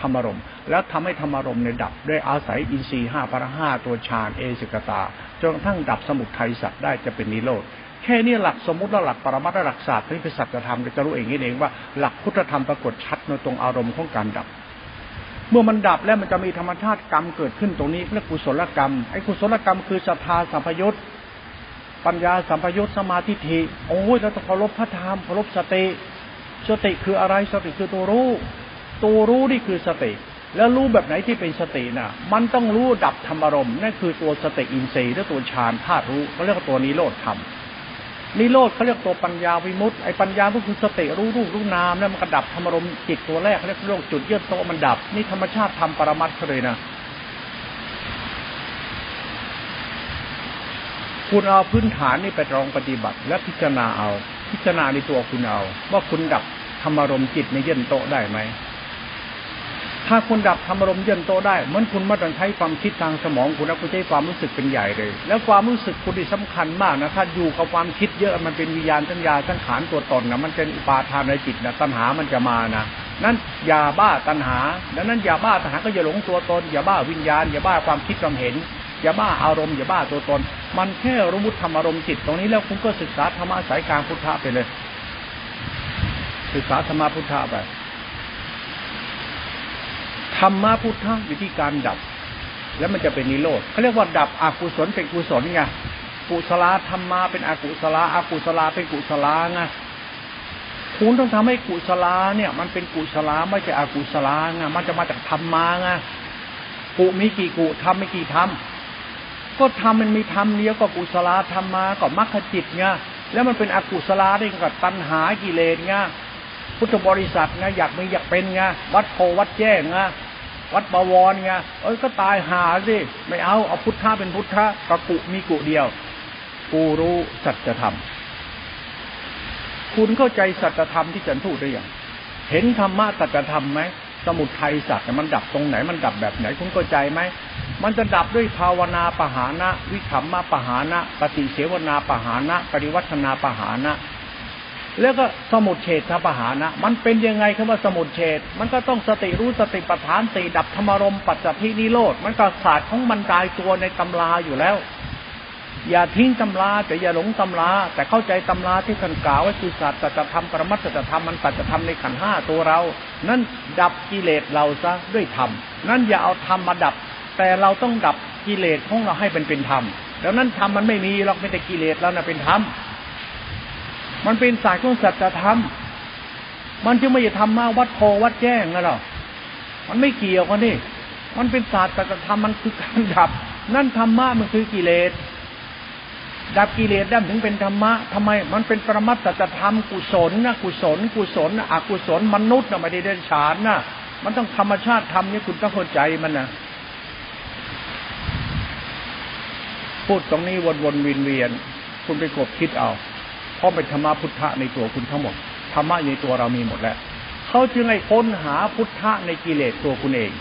ธรรมารมแล้วทำให้ธรรมารมในดับด้วยอาศัยอินทรีห้าพระห้าตัวฌานเอสิกตาจนกระทั่งดับสมุทัยสัตว์ได้จะเป็นนิโรธแค่นี้หลักสมมติและหลักปรมัตถ์หลักศาสตร์ที่เป็นสัจธรรมจะรู้เองนี่เองว่าหลักพุทธธรรมปรากฏชัดในตรงอารมณ์ของการดับ เมื่อมันดับแล้วมันจะมีธรรมชาติกรรมเกิดขึ้นตรงนี้เรียกกุศลกรรมไอ้กุศลกรรมคือศรัทธาสัมพยุตปัญญาสัมพยุตสมาธิทีโอ้ยเราต้องเคารพพระธรรมเคารพสติสติคืออะไรสติคือตัวรู้ ตัวรู้นี่คือสติ แล้วรู้แบบไหนที่เป็นสติน่ะ มันต้องรู้ดับธรรมารมณ์นั่นคือตัวสติอินทรีย์และตัวฌานธาตุรู้เขาเรียกว่าตัวนิโรธธรรม นิโรธเขาเรียกตัวปัญญาวิมุตต์ไอ้ปัญญาก็คือสติรู้รูปรู้นามแล้วมันกระดับธรรมรมจิตตัวแรกเขาเรียกโลกจุดเยื่อโตมันดับ นี่ธรรมชาติทำปรมัตถ์เลยนะคุณเอาพื้นฐานนี่ไปลองปฏิบัติ และพิจารณาเอา พิจารณาในตัวคุณเอา ว่าคุณดับธรรมรมจิตในเย็นโตได้ไหม ถ้าคุณดับธรรมารมเย็นโตได้เหมือนคุณมาต้องใช้ความคิดทางสมองคุณนะคุณใช้ความรู้สึกเป็นใหญ่เลย แล้วความรู้สึกคุณที่สำคัญมากนะถ้าอยู่กับความคิดเยอะมันเป็นวิญญาณสัญญาสังขารตัวตนนะมันเป็นอุปาทานในจิตนะตัณหามันจะมานะนั้นอย่าบ้าตัณหา ดังนั้นอย่าบ้าตัณหาก็อย่าหลงตัวตน อย่าบ้าวิญญาณ อย่าบ้าความคิดความเห็น อย่าบ้าอารมณ์อย่าบ้าตัวตน มันแค่รู้มุธรรมอารมณ์จิตตรงนี้แล้วคุณก็ศึกษาธรรมะสายกลางพุทธะไปเลย ศึกษาธรรมะพุทธะไป ธรรมะพุทธะอยู่ที่การดับ แล้วมันจะเป็นนิโรธเขาเรียกว่าดับอกุศลเป็นกุศลไงกุศลธรรมะเป็นอกุศลอกุศลเป็นกุศลไงคุณต้องทำให้กุศลาเนี่ย มันเป็นกุศลไม่ใช่อกุศลาไงมันจะมาจากธรรมาไงกุมีกี่กุทำไม่กี่ทำก็ทำมันมีธรรมเดียก็กุศลาธรรมาก็มรรคจิตไงแล้วมันเป็นอกุศลาได้กับตัณหากิเลสไง พุทธบริษัทไงอยากมีอยากเป็นไงวัดโพวัดแจ้งไงวัดบวรไงเอ้ยก็ตายหาสิไม่เอาเอาพุทธะเป็นพุทธะกะกุมีกุเดียว กูรู้สัจธรรม คุณเข้าใจสัจธรรมที่ฉันพูดหรือยังเห็นธรรมะสัจธรรมไหมสมุทัยสัตว์มันดับตรงไหนมันดับแบบไหนคุณเข้าใจไหมมันจะดับด้วยภาวนาปหานะ วิขมมาปหานะ ปฏิเสวนาปหานะ ปริวัฒนาปหานะ แล้วก็สมุดเฉดทปหานะ มันเป็นยังไงคำว่าสมุดเฉดมันก็ต้องสติรู้สติปัฏฐานตีดับธรรมรมปัจจัทินิโรธมันก็ศาสตร์ของมันตายตัวในตำราอยู่แล้ว อย่าทิ้งตำราแต่อย่าหลงตำรา แต่เข้าใจตำราที่ขันกล่าวว่าคือศาสตร์จะทำปรมัตจะทำมันปัจจะทำในขันห้าตัวเรา นั่นดับกิเลสเราซะด้วยธรรมนั่นอย่าเอาธรรมมาดับ แต่เราต้องดับกิเลสของเราให้เป็นเป็นธรรมแล้วนั้นธรรมมันไม่มีหรอกไม่แต่กิเลสแล้วนะเป็นธรรม มันเป็นศาสตร์ของสัจธรรม มันจะไม่จะทำมาวัดโพวัดแจ้งนะหรอมันไม่เกี่ยวกันนี่ มันเป็นศาสตร์สัจธรรมมันคือการดับ นั่นธรรมะมันคือกิเลส ดับกิเลสได้ถึงเป็นธรรมะทำไม มันเป็นปรมัตสัจธรรมกุศลนะกุศล กุศลอกุศลมนุษย์นะไม่ได้เดินฉานนะมันต้องธรรมชาติทำนี่คุณต้องเข้าใจมันนะพูดตรงนี้วนๆเวียนๆคุณไปกดคิดเอา ราะเป็นธรรมะพุทธะในตัวคุณทั้งหมดธรรมะในตัวเรามีหมดแล้วเขาจึงให้ค้นหาพุทธะในกิเลสตัวคุณเอง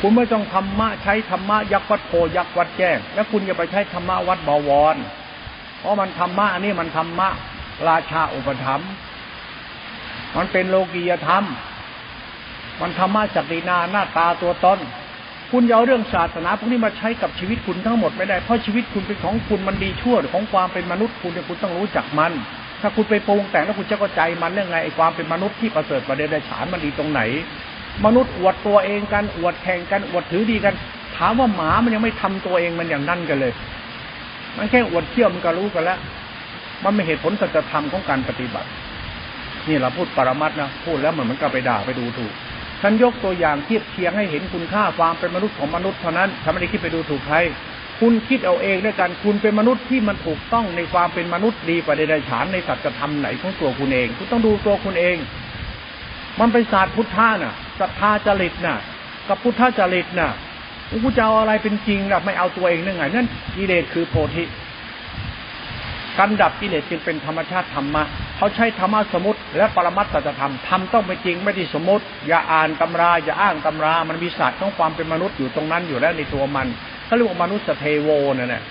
คุณไม่ต้องธรรมะใช้ธรรมะยักวัดโพยักวัดแจ้ง แล้วคุณอย่าไปใช้ธรรมะวัดบวร เพราะมันธรรมะอันนี้มันธรรมะราชาอุปธรรมมันเป็นโลกียธรรม มันธรรมะจักรีนาหน้าตาตัวตน คุณเอาเรื่องศาสนาพวกนี้มาใช้กับชีวิตคุณทั้งหมดไม่ได้ เพราะชีวิตคุณเป็นของคุณมันดีชั่วของความเป็นมนุษย์คุณเนี่ยคุณต้องรู้จักมัน ถ้าคุณไปปรุงแต่งแล้วคุณจะเข้าใจมันเรื่องไงไอ้ความเป็นมนุษย์ที่ประเสริฐประเดชฉานมันดีตรงไหน มนุษย์อวดตัวเองกันอวดแข่งกันอวดถือดีกัน ถามว่าหมามันยังไม่ทำตัวเองมันอย่างนั้นกันเลย มันแค่อวดเที่ยวมันก็รู้กันแล้ว มันไม่เหตุผลสัจธรรมของการปฏิบัติ นี่เราพูดปรมัตนะพูดแล้วเหมือนมันก็ไปด่าไปดูถูก ฉันยกตัวอย่างเทียบเคียงให้เห็นคุณค่าความเป็นมนุษย์ของมนุษย์เท่านั้นฉันไม่ได้คิดไปดูถูกใครคุณคิดเอาเองด้วยกันคุณเป็นมนุษย์ที่มันถูกต้องในความเป็นมนุษย์ดีกว่าใดๆฉานในสัจธรรมไหนของตัวคุณเอง คุณต้องดูตัวคุณเอง มันเป็นศาสตร์พุทธาน่ะศรัทธาจริตน่ะ กับพุทธจริตน่ะกูจะเอาอะไรเป็นจริงล่ะไม่เอาตัวเองได้ไงนั่นกิเลสคือโพธิการดับกิเลสจึงเป็นธรรมชาติธรรมะ เขาใช้ธรรมะสมุติและปรมัตถธรรมธรรมต้องเป็นจริงไม่ได้สมมติ อย่าอ่านตำราอย่าอ้างตำรา มันมีศาสตร์ของความเป็นมนุษย์อยู่ตรงนั้นอยู่แล้วในตัวมันเขาเรียกว่ามนุษย์เทโวนั่นแหละ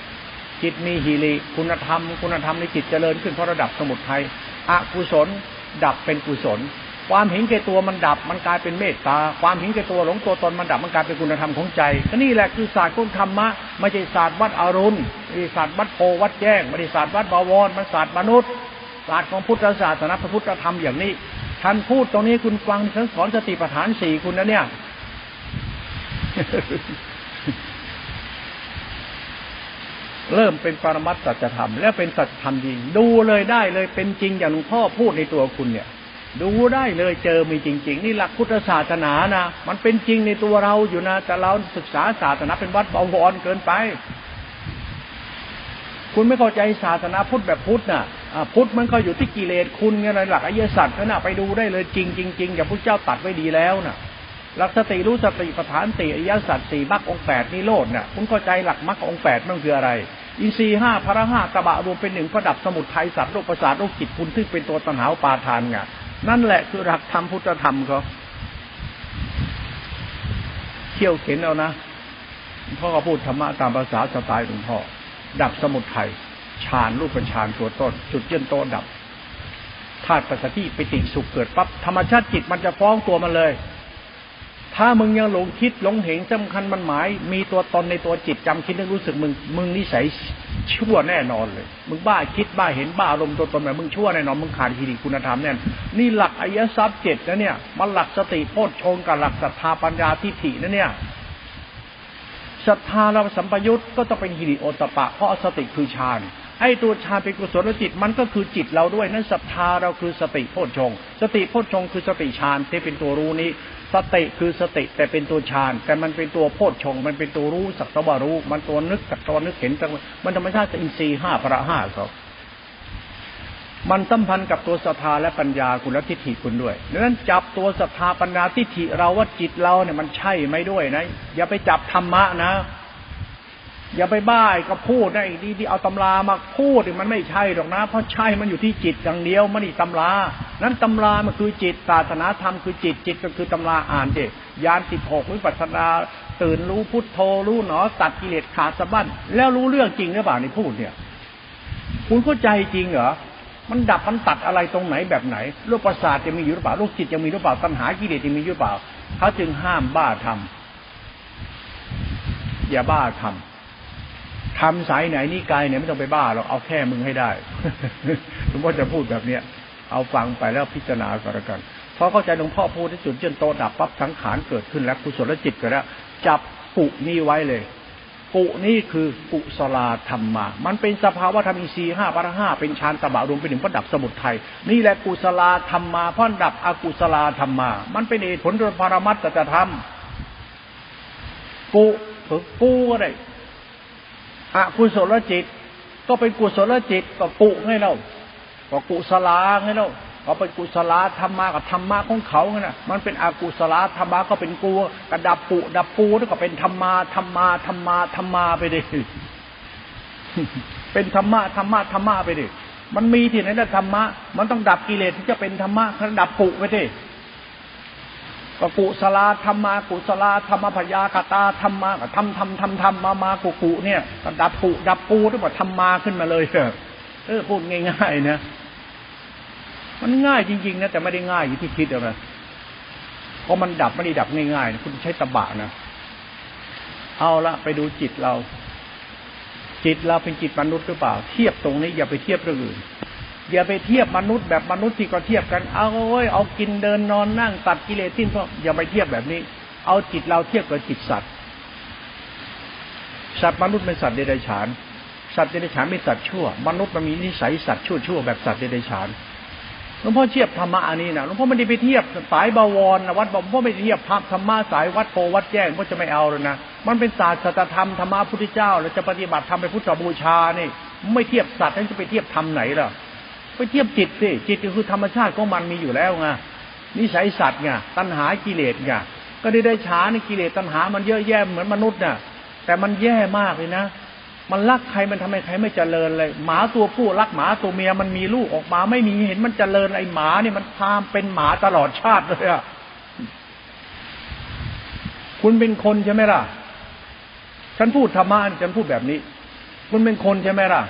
จิตมีฮีริคุณธรรม คุณธรรมในจิตเจริญขึ้นเพราะระดับสมุทัยอกุศล ดับเป็นกุศล ความเห็นแก่ตัวมันดับมันกลายเป็นเมตตา ความเห็นแก่ตัวหลงตัวตนมันดับมันกลายเป็นคุณธรรมของใจก็นี่แหละคือศาสตร์ของธรรมะไม่ใช่ศาสตร์วัดอรุณไม่ใช่ศาสตร์วัดโพวัดแจ้งไม่ใช่ศาสตร์วัดบวรมันศาสตร์มนุษย์ ศาสตร์ของพุทธศาสนาพระพุทธธรรมอย่างนี้ท่านพูดตรงนี้คุณฟังฉันสอนสติปัฏฐานสี่คุณนะเนี่ย เริ่มเป็นปรมัตสัจธรรม และเป็นสัจธรรมจริง ดูเลยได้เลยเป็นจริงอย่างหลวงพ่อพูดในตัวคุณเนี่ย ดูได้เลยเจอมีจริง ๆ นี่หลักพุทธศาสนานะมันเป็นจริงในตัวเราอยู่นะแต่เราศึกษาศาสนาเป็นวัดเบาวรเกินไป คุณไม่เข้าใจศาสนาพุทธแบบพุทธนะ่ะ พุทธมันก็อยู่ที่กิเลสคุณไงหลักอริยสัจนั่นนะไปดูได้เลยจริงจริงๆอย่างพระเจ้าตัดไว้ดีแล้วนะ่ะหลักสติรู้สติประธานติอริยสัจสี่มรรคองแปดนิโรธน่ะคุณเข้าใจหลักมรรคองแปดมันคืออะไร อินทรีห้าพระห้ากระบะรวมเป็นหนึ่งประดับสมุทัยสัตว์โลกประสาทโลกจิตคุณที่เป็นตัวตัณหาปาทานไงนั่นแหละคือหลักธรรมพุทธธรรมเขาเที่ยวเข็นเอานะพ่อก็พูดธรรมะตามภาษาสไตล์หลวงพ่อดับสมุทัย ฌานรูปเป็นฌานตัวต้น จุดเย็นโตดับธาตุปัสสติปิติสุขเกิดปั๊บธรรมชาติจิตมันจะฟ้องตัวมันเลย ถ้ามึงยังหลงคิดหลงเห็นสำคัญมันหมาย มีตัวตนในตัวจิตจำคิดนึกรู้สึกมึง มึงนิสัยชั่วแน่นอนเลย มึงบ้าคิดบ้าเห็นบ้าอารมณ์ตัวตนแบบมึงชั่วแน่นอนมึงขาดฮิริคุณธรรมแน่นนี่หลักอริยทรัพย์เจ็ดนะเนี่ยมันหลักสติโพชฌงกับหลักศรัทธาปัญญาทิฏฐินะเนี่ยศรัทธาเราสัมปยุตก็ต้องเป็นฮิริโอตปะ เพราะสติคือฌาน ไอ้ตัวฌาเป็นกุศลจิตมันก็คือจิตเราด้วยนั่นศรัทธาเราคือสติโพชฌงสติโพชฌงคือสติฌานที่เป็นตัวรู้นี้ สติคือสติแต่เป็นตัวฌานแต่มันเป็นตัวโพชฌงมันเป็นตัวรู้สักตวารู้ มันตัวนึกกับตัวนึกเห็นมันธรรมชาติอินทรีย์ห้าพระห้าเขามันสัมพันธ์กับตัวศรัทธาและปัญญาคุณและทิฏฐิคุณด้วยดังนั้นจับตัวศรัทธาปัญญาทิฏฐิเราว่าจิตเราเนี่ยมันใช่ไหมด้วยนะ อย่าไปจับธรรมะนะ อย่าไปบ้าก็พูดได้ดีที่เอาตำรามาพูดมันไม่ใช่หรอกนะ เพราะใช่มันอยู่ที่จิตอย่างเดียวมันนี่ตำรา นั้นตำรามันคือจิตศาสนาธรรมคือจิตจิตก็คือตำราอ่านเด็กยานสิบหกวิปัสสนาตื่นรู้พุทโธรู้หนอตัดกิเลสขาดสะบั้นแล้วรู้เรื่องจริงหรือเปล่าในพูดเนี่ย คุณเข้าใจจริงเหรอมันดับมันตัดอะไรตรงไหนแบบไหนโรคประสาทจะมีอยู่หรือเปล่าโรคจิตจะมีหรือเปล่าตัณหากิเลสจะมีหรือเปล่าเขาจึงห้ามบ้าทำอย่าบ้าทำ ทำสายไหนนี่กายเนี่ยไม่ต้องไปบ้าเราเอาแค่มึงให้ได้หลวงพ่อจะพูดแบบเนี้ยเอาฟังไปแล้วพิจารณาก็แล้วกันพอเข้าใจหลวงพ่อพูดที่จุดจนโตดับปั๊บสังขารเกิดขึ้นแล้วกุศลจิตก็แล้วจับปุนี่ไว้เลย ปุนี่คือกุศลธรรมามันเป็นสภาวะธรรมอินทรีย์ห้าปรห้าเป็นฌานตบะรวมเป็นหนึ่งพระดับสมุทัยนี่แหละกุศลธรรมาพระดับอกุศลธรรมามันเป็นเหตุผลโดยปรมัตตธรรม ปุปูก็ได้ อกุศลจิต ก็เป็นกุศลจิตก็ปุให้เราก็กุศลาให้เราก็เป็นกุศลาธรรมะกับธรรมะของเขาเนี่ยมันเป็นอกุศลาธรรมะก็เป็นกูกระดับปุดับปูแล้วก็เป็นธรรมาธรรมาธรรมาธรรมาไปดิเป็นธรรมะธรรมะธรรมะไปดิมันมีที่ไหนล้วธรรมะ มันต้องดับกิเลสที่จะเป็นธรรมะดับปุไปดิ ก็กุศลาธรรมากุศลาธรรมพยากตาธรรมาทำทำทำทำมามากุกุเนี่ยดับปุดับปูที่บอกทำมาขึ้นมาเลยเออพูดง่ายๆนะมันง่ายจริงๆนะแต่ไม่ได้ง่ายอย่างที่คิดเอานะเพราะมันดับไม่ได้ดับง่ายๆนะคุณใช้ตะบะนะเอาละไปดูจิตเรา จิตเราเป็นจิตมนุษย์หรือเปล่า เทียบตรงนี้อย่าไปเทียบเรื่องอื่น อย่าไปเทียบมนุษย์แบบมนุษย์ที่ก็เทียบกัน เอาเอ้ยเอากินเดินนอนนั่งตัดกิเลสทิ้นพวกอย่าไปเทียบแบบนี้ เอาจิตเราเทียบกับจิตสัตว์ สัตว์มนุษย์เป็นสัตว์เดรัจฉาน สัตว์เดรัจฉานเป็นสัตว์ชั่ว มนุษย์มันมีนิสัยสัตว์ชั่วชั่วแบบสัตว์เดรัจฉานหลวงพ่อเทียบธรรมะอันนี้นะหลวงพ่อไม่ได้ไปเทียบสายบวรนะวัดบอกพ่อไม่เทียบพระธรรมะสายวัดโพวัดแจ้งพ่อจะไม่เอาเลยนะมันเป็นศาสตรธรรมธรรมะพุทธเจ้าแล้วจะปฏิบัติทำไปพุทธบูชานี่ไม่เทียบสัตว์นั้นจะไปเทียบธรรมไหนล่ะ ไปเทียบจิตสิจิตก็คือธรรมชาติของมันมีอยู่แล้วไงนิสัยสัตว์ไงตัณหากิเลสไงก็ได้ได้ช้าในกิเลสตัณหามันเยอะแยะเหมือนมนุษย์น่ะ แต่มันแย่มากเลยนะมันรักใครมันทำไมใครไม่เจริญเลย หมาตัวผู้รักหมาตัวเมียมันมีลูกออกมาไม่มีเห็นมันเจริญไอหมาเนี่ยมันพามเป็นหมาตลอดชาติเลยอะคุณเป็นคนใช่ไหมล่ะ ฉันพูดธรรมะฉันพูดแบบนี้ คุณเป็นคนใช่ไหมล่ะ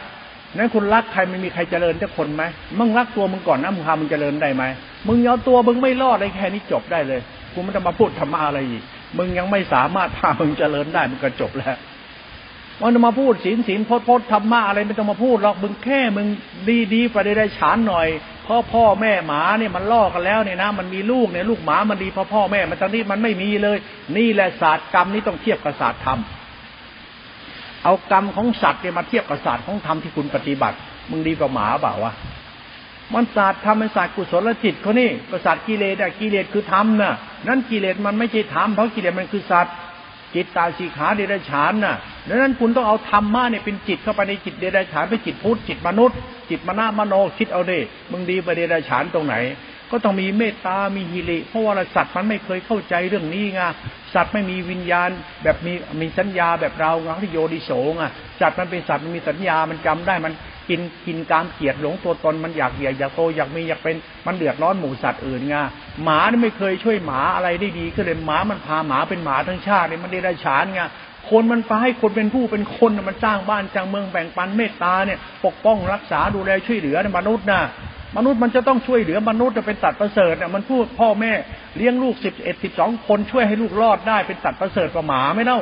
นั้นคุณรักใครไม่มีใครเจริญสักคนไหมมึงรักตัวมึงก่อนนะมึงพามึงเจริญได้ไหมมึงเอาตัวมึงไม่รอดได้แค่นี้จบได้เลยกูไม่ต้องมาพูดธรรมะอะไรอีกมึงยังไม่สามารถพามึงเจริญได้มึงก็จบแล้วมันจะมาพูดศีลศีลพจน์พจน์ธรรมะอะไรไม่ต้องมาพูดหรอกมึงแค่มึงดีดีไปได้ฉานหน่อยพ่อพ่อแม่หมาเนี่ยมันล่อกันแล้วเนี่ยนะมันมีลูกเนี่ยลูกหมามันดีพ่อพ่อแม่มันตอนนี้มันไม่มีเลย นี่แหละศาสตร์กรรมนี้ต้องเทียบกับศาสตร์ธรรม เอากรรมของสัตว์เนี่ยมาเทียบกับศาสตร์ของธรรมที่คุณปฏิบัติ มึงดีกว่าหมาเปล่าวะมันศาสตร์ทำเป็นศาสตร์กุศลจิตเขานี่ประสาทกิเลสอะกิเลสคือธรรมน่ะนั่นกิเลสมันไม่ใช่ธรรมเพราะกิเลสมันคือสัตว์จิตตาสีขาเดรัจฉานน่ะดังนั้นคุณต้องเอาธรรมะเนี่ยเป็นจิตเข้าไปในจิตเดรัจฉานเป็นจิตพุทธจิตมนุษย์ จิตมนามโนคิดเอาด้มึงดีไปเดรัจฉานตรงไหน ก็ต้องมีเมตตา มีฮิริเพราะว่าสัตว์มันไม่เคยเข้าใจเรื่องนี้ไงสัตว์ไม่มีวิญญาณ แบบมีมีสัญญาแบบเราไงที่โยดิโสไงสัตว์มันเป็นสัตว์มันมีสัญญามันจำได้มันกินกินการเกียดหลงตัวตนมันอยากใหญ่อยากโตอยากมีอยากเป็นมันเดือดร้อนหมูสัตว์อื่นไงหมานี่ไม่เคยช่วยหมาอะไรได้ดีก็เลยหมามันพาหมาเป็นหมาทั้งชาติเนี่ยมันได้ราฉานไงคนมันไปให้คนเป็นผู้เป็นคนมันสร้างบ้านจังเมืองแบ่งปันเมตตาเนี่ย ปกป้องรักษาดูแลช่วยเหลือมนุษย์นะ มนุษย์มันจะต้องช่วยเหลือมนุษย์จะเป็นสัตว์ประเสริฐเนี่ยมันพูดพ่อแม่เลี้ยงลูกสิบเอ็ดสิบสองคนช่วยให้ลูกรอดได้เป็นสัตว์ประเสริฐกว่าหมาไม่เล่า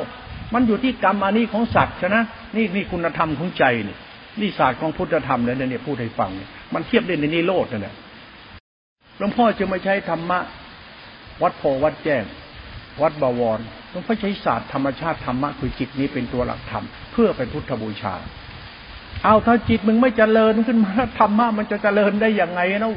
มันอยู่ที่กรรมอันนี้ของสัตว์ช่ไหมนี่นี่คุณธรรมของใจนี่นี่ศาสตร์ของพุทธธรรมเนี่ยเนี่ยพูดให้ฟังเนี่ยมันเทียบได้ในนิโรธเนี่ยหลวงพ่อจะไม่ใช้ธรรมะ วัดโพวัดแจ้ง วัดบวรหลวงพ่อใช้ศาสตร์ธรรมชาติธรรมะคือจิตนี้เป็นตัวหลักธรรมเพื่อเป็นพุทธบูชา เอาถ้าจิตมึงไม่เจริญขึ้นมาธรรมะมันจะเจริญได้อย่างไงเนาะ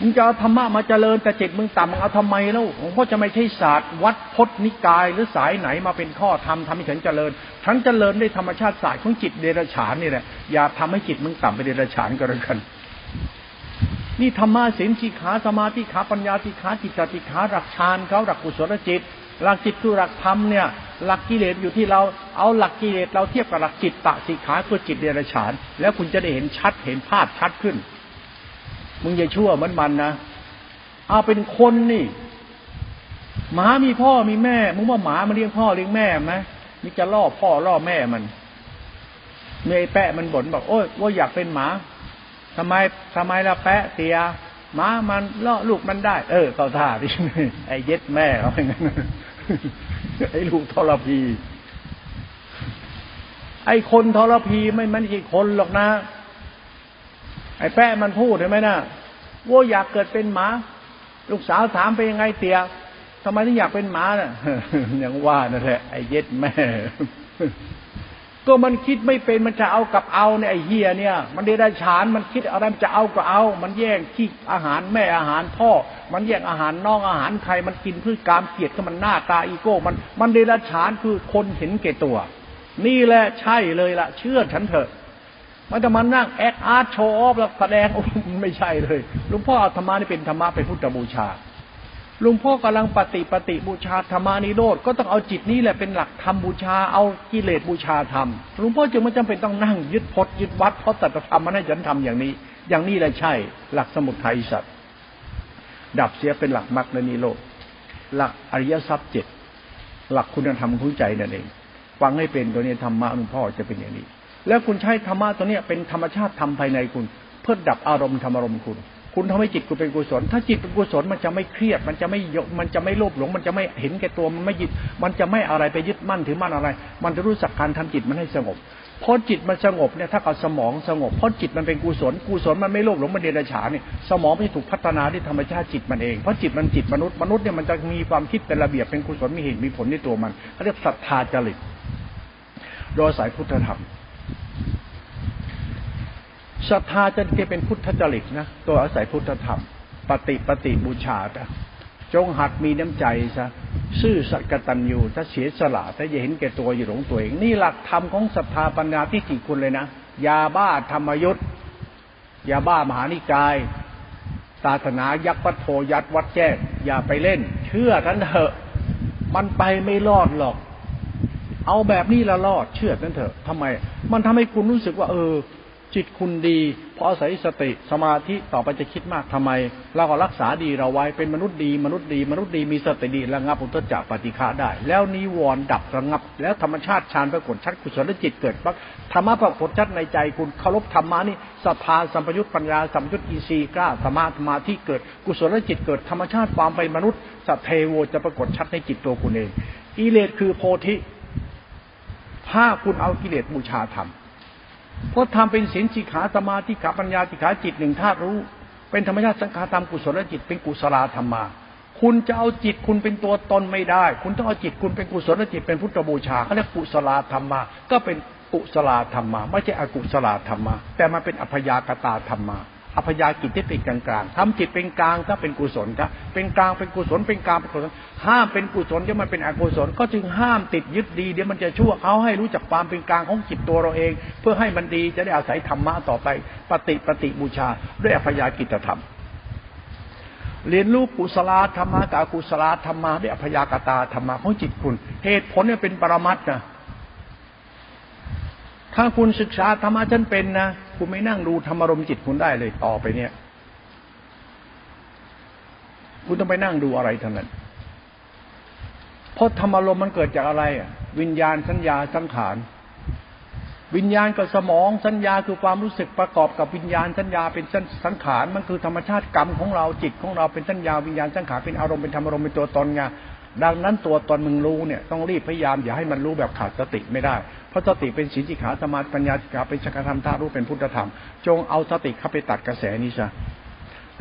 มึงจะเอาธรรมะมาเจริญแต่จิตมึงต่ำมึงเอาทำไมแล้วหลวงพ่อจะไม่ใช่ศาสตร์วัดพจนิกายหรือสายไหนมาเป็นข้อธรรมทำให้ฉันเจริญฉันเจริญได้ธรรมชาติศาสตร์ของจิตเดรัจฉานนี่แหละอย่าทำให้จิตมึงต่ำไปเดรัจฉานก็แล้วกันนี่ธรรมะศีลสิขาสมาธิขาปัญญาติขาจิตติขาหลักฌานเขาหลักกุศลจิตหลักจิตคือหลักธรรมเนี่ย หลักกิเลสอยู่ที่เราเอาหลักกิเลสเราเทียบกับหลักจิตตะสิขาคือจิตเดรัจฉาน แล้วคุณจะได้เห็นชัดเห็นภาพชัดขึ้น มึงอย่าชั่วเหมือนมันนะเอาเป็นคนนี่หมามีพ่อมีแม่ มึงว่าหมามันเลี้ยงพ่อเลี้ยงแม่ไหมมีจะล่อพ่อล่อแม่มันเมย์แปะมันบ่นบอกโอ้ยว่าอยากเป็นหมาทำไมทำไมละแปะเตียหมามันล่อลูกมันได้ เออเขาท่าดิไอ้เย็ดแม่เขาอย่างนั้น ไอ้ลูกทรพี ไอ้คนทรพีไม่มันอีคนหรอกนะ ไอ้แป้มันพูดเห็นไหมนะว่าอยากเกิดเป็นหมา ลูกสาวถามไปยังไงเตียทำไมถึงอยากเป็นหมาน่ะยังว่านั่นแหละไอ้เย็ดแม่ ก็มันคิดไม่เป็นมันจะเอากับเอาเนี่ยไอ้เฮียเนี่ย มันเดรัจฉานมันคิดอะไรมันจะเอาก็เอา มันแย่งที่อาหารแม่อาหารพ่อ มันแย่งอาหารน้องอาหารใครมันกินเพื่อการเกียดก็มันหน้าตาอีโก้ มันมันเดรัจฉานคือคนเห็นแก่ตัว นี่แหละใช่เลยละเชื่อฉันเถอะมันจะมานั่งแอคอาร์ตโชว์ออฟแล้วแสดงไม่ใช่เลยหลวงพ่อธรรมะนี่เป็นธรรมะเป็นพุทธบูชา ลวงพ่อกำลังปฏิปฏิบูชาธรรมานิโรธก็ต้องเอาจิตนี้แหละเป็นหลักธรรมบูชาเอากิเลสบูชาธรรมลวงพ่อจึงไม่จำเป็นต้องนั่งยึดพจน์ยึดวัดเพราะตัตธรรมมันให้ฉันทำอย่างนี้ อย่างนี้แหละใช่ หลักสมุทัยสัตว์ดับเสียเป็นหลักมรรคในนิโรธหลักอริยทรัพย์เจ็ดหลักคุณธรรมของใจนั่นเองฟังให้เป็นตัวนี้ธรรมะลวงพ่อจะเป็นอย่างนี้ แล้วคุณใช้ธรรมะตัวนี้เป็นธรรมชาติทำภายในคุณ เพื่อดับอารมณ์ธรรมอารมณ์คุณ คุณทำให้จิตคุณเป็นกุศล ถ้าจิตเป็นกุศลมันจะไม่เครียด มันจะไม่ยมันจะไม่โลภหลง มันจะไม่เห็นแก่ตัว มันไม่ยึด มันจะไม่อะไรไปยึดมั่นถือมั่นอะไร มันจะรู้สักการทำจิตมันให้สงบพอจิตมันสงบเนี่ยถ้าเอาสมองสงบเพราะจิตมันเป็นกุศลกุศลมันไม่โลภหลงมันเดรัจฉานเนี่ยสมองมันจะถูกพัฒนาด้วยธรรมชาติจิตมันเองเพราะจิตมันจิตมนุษย์มนุษย์เนี่ยมันจะมีความคิดเป็นระเบียบเป็นกุศลมีเหตุมีผลในตัวมันเขาเรียกศรัทธาจริตโดยสายพุทธธรรม ศรัทธาจะเป็นพุทธจริตนะตัวอาศัยพุทธธรรม ปฏิปฏิบูชาจ้ะจงหัดมีน้ำใจซะซื่อสัตย์กตัญญูถ้าเสียสละถ้าอย่าเห็นแก่ตัวอยู่หลงตัวเอง นี่หลักธรรมของศรัทธาปัญญาที่กี่คุณเลยนะยาบ้าธรรมยุทธยาบ้ามหานิกาย ศาสนายักษ์วัดโพยัดวัดแจ้งอย่าไปเล่น เชื่อท่านเถอะ มันไปไม่รอดหรอก เอาแบบนี้ละรอด เชื่อท่านเถอะทำไม มันทำให้คุณรู้สึกว่า เออ จิตคุณดี เพราะอาศัยสติสมาธิต่อไปจะคิดมากทำไม เราก็รักษาดีเราไว้เป็นมนุษย์ดี มนุษย์ดีมนุษย์ดีมีสติดีระงับอุตจักปฏิฆาได้ แล้วนิวรณ์ดับระงับ แล้วธรรมชาติฌานปรากฏชัดกุศลจิตเกิดปักธรรมะปรากฏชัดในใจคุณเคารพธรรมะนี่ศรัทธาสัมปยุตปัญญาสัมปยุตอีซีกล้าสมาธมาที่เกิดกุศลจิตเกิดธรรมชาติความเป็นมนุษย์สัตเทโวจะปรากฏชัดในจิตตัวคุณเองกิเลสคือโพธิถ้าคุณเอากิเลสบูชาธรรม เพราะทำเป็นศีลสิขาสมาธิขาปัญญาสิขาจิตหนึ่งธาตุรู้ เป็นธรรมชาติสังขารธรรมกุศลจิตเป็นกุศลธรรมา คุณจะเอาจิตคุณเป็นตัวตนไม่ได้ คุณต้องเอาจิตคุณเป็นกุศลจิตเป็นพุทธบูชาเขาเรียกกุศลธรรมา ก็เป็นกุศลธรรมา ไม่ใช่อกุศลธรรมา แต่มาเป็นอัพยากตาธรรมา อพยากิจที่เป็นกลางกลางทำจิตเป็นกลางถ้าเป็นกุศลครับเป็นกลางเป็นกุศลเป็นกลางเป็นกุศลห้ามเป็นกุศลจะมันเป็นอกุศลก็จึงห้ามติดยึดดีเดี๋ยวมันจะชั่วเขาให้รู้จักความเป็นกลางของจิตตัวเราเอง เพื่อให้มันดีจะได้อาศัยธรรมะต่อไป ปฏิปฏิบูชา ด้วยอพยากิจธรรม เรียนรู้กุศลธรรมะกับกุศลธรรมะด้วยอพยากตาธรรมะของจิตคุณ เหตุผลเนี่ยเป็นปรมัตนะถ้าคุณศึกษาธรรมะฉันเป็นนะ คุณไม่นั่งดูธรรมารมจิตคุณได้เลยต่อไปเนี่ย คุณต้องไปนั่งดูอะไรทั้งนั้นเพราะธรรมารมมันเกิดจากอะไรอะ วิญญาณสัญญาสังขารวิญญาณกับสมองสัญญาคือความรู้สึกประกอบกับวิญญาณสัญญาเป็นสังขารมันคือธรรมชาติกรรมของเราจิตของเราเป็นสัญญาวิญญาณสังขารเป็นอารมณ์เป็นธรรมอารมณ์เป็นตัวตนไง ดังนั้นตัวตนมึงรู้เนี่ยต้องรีบพยายามอย่าให้มันรู้แบบขาดสติไม่ได้ เพราะสติเป็นสินจิขาสมาธิปัญญาจิขาเป็นชกธรรมธารู้เป็นพุทธธรรม จงเอาสติเข้าไปตัดกระแสนี้ซะ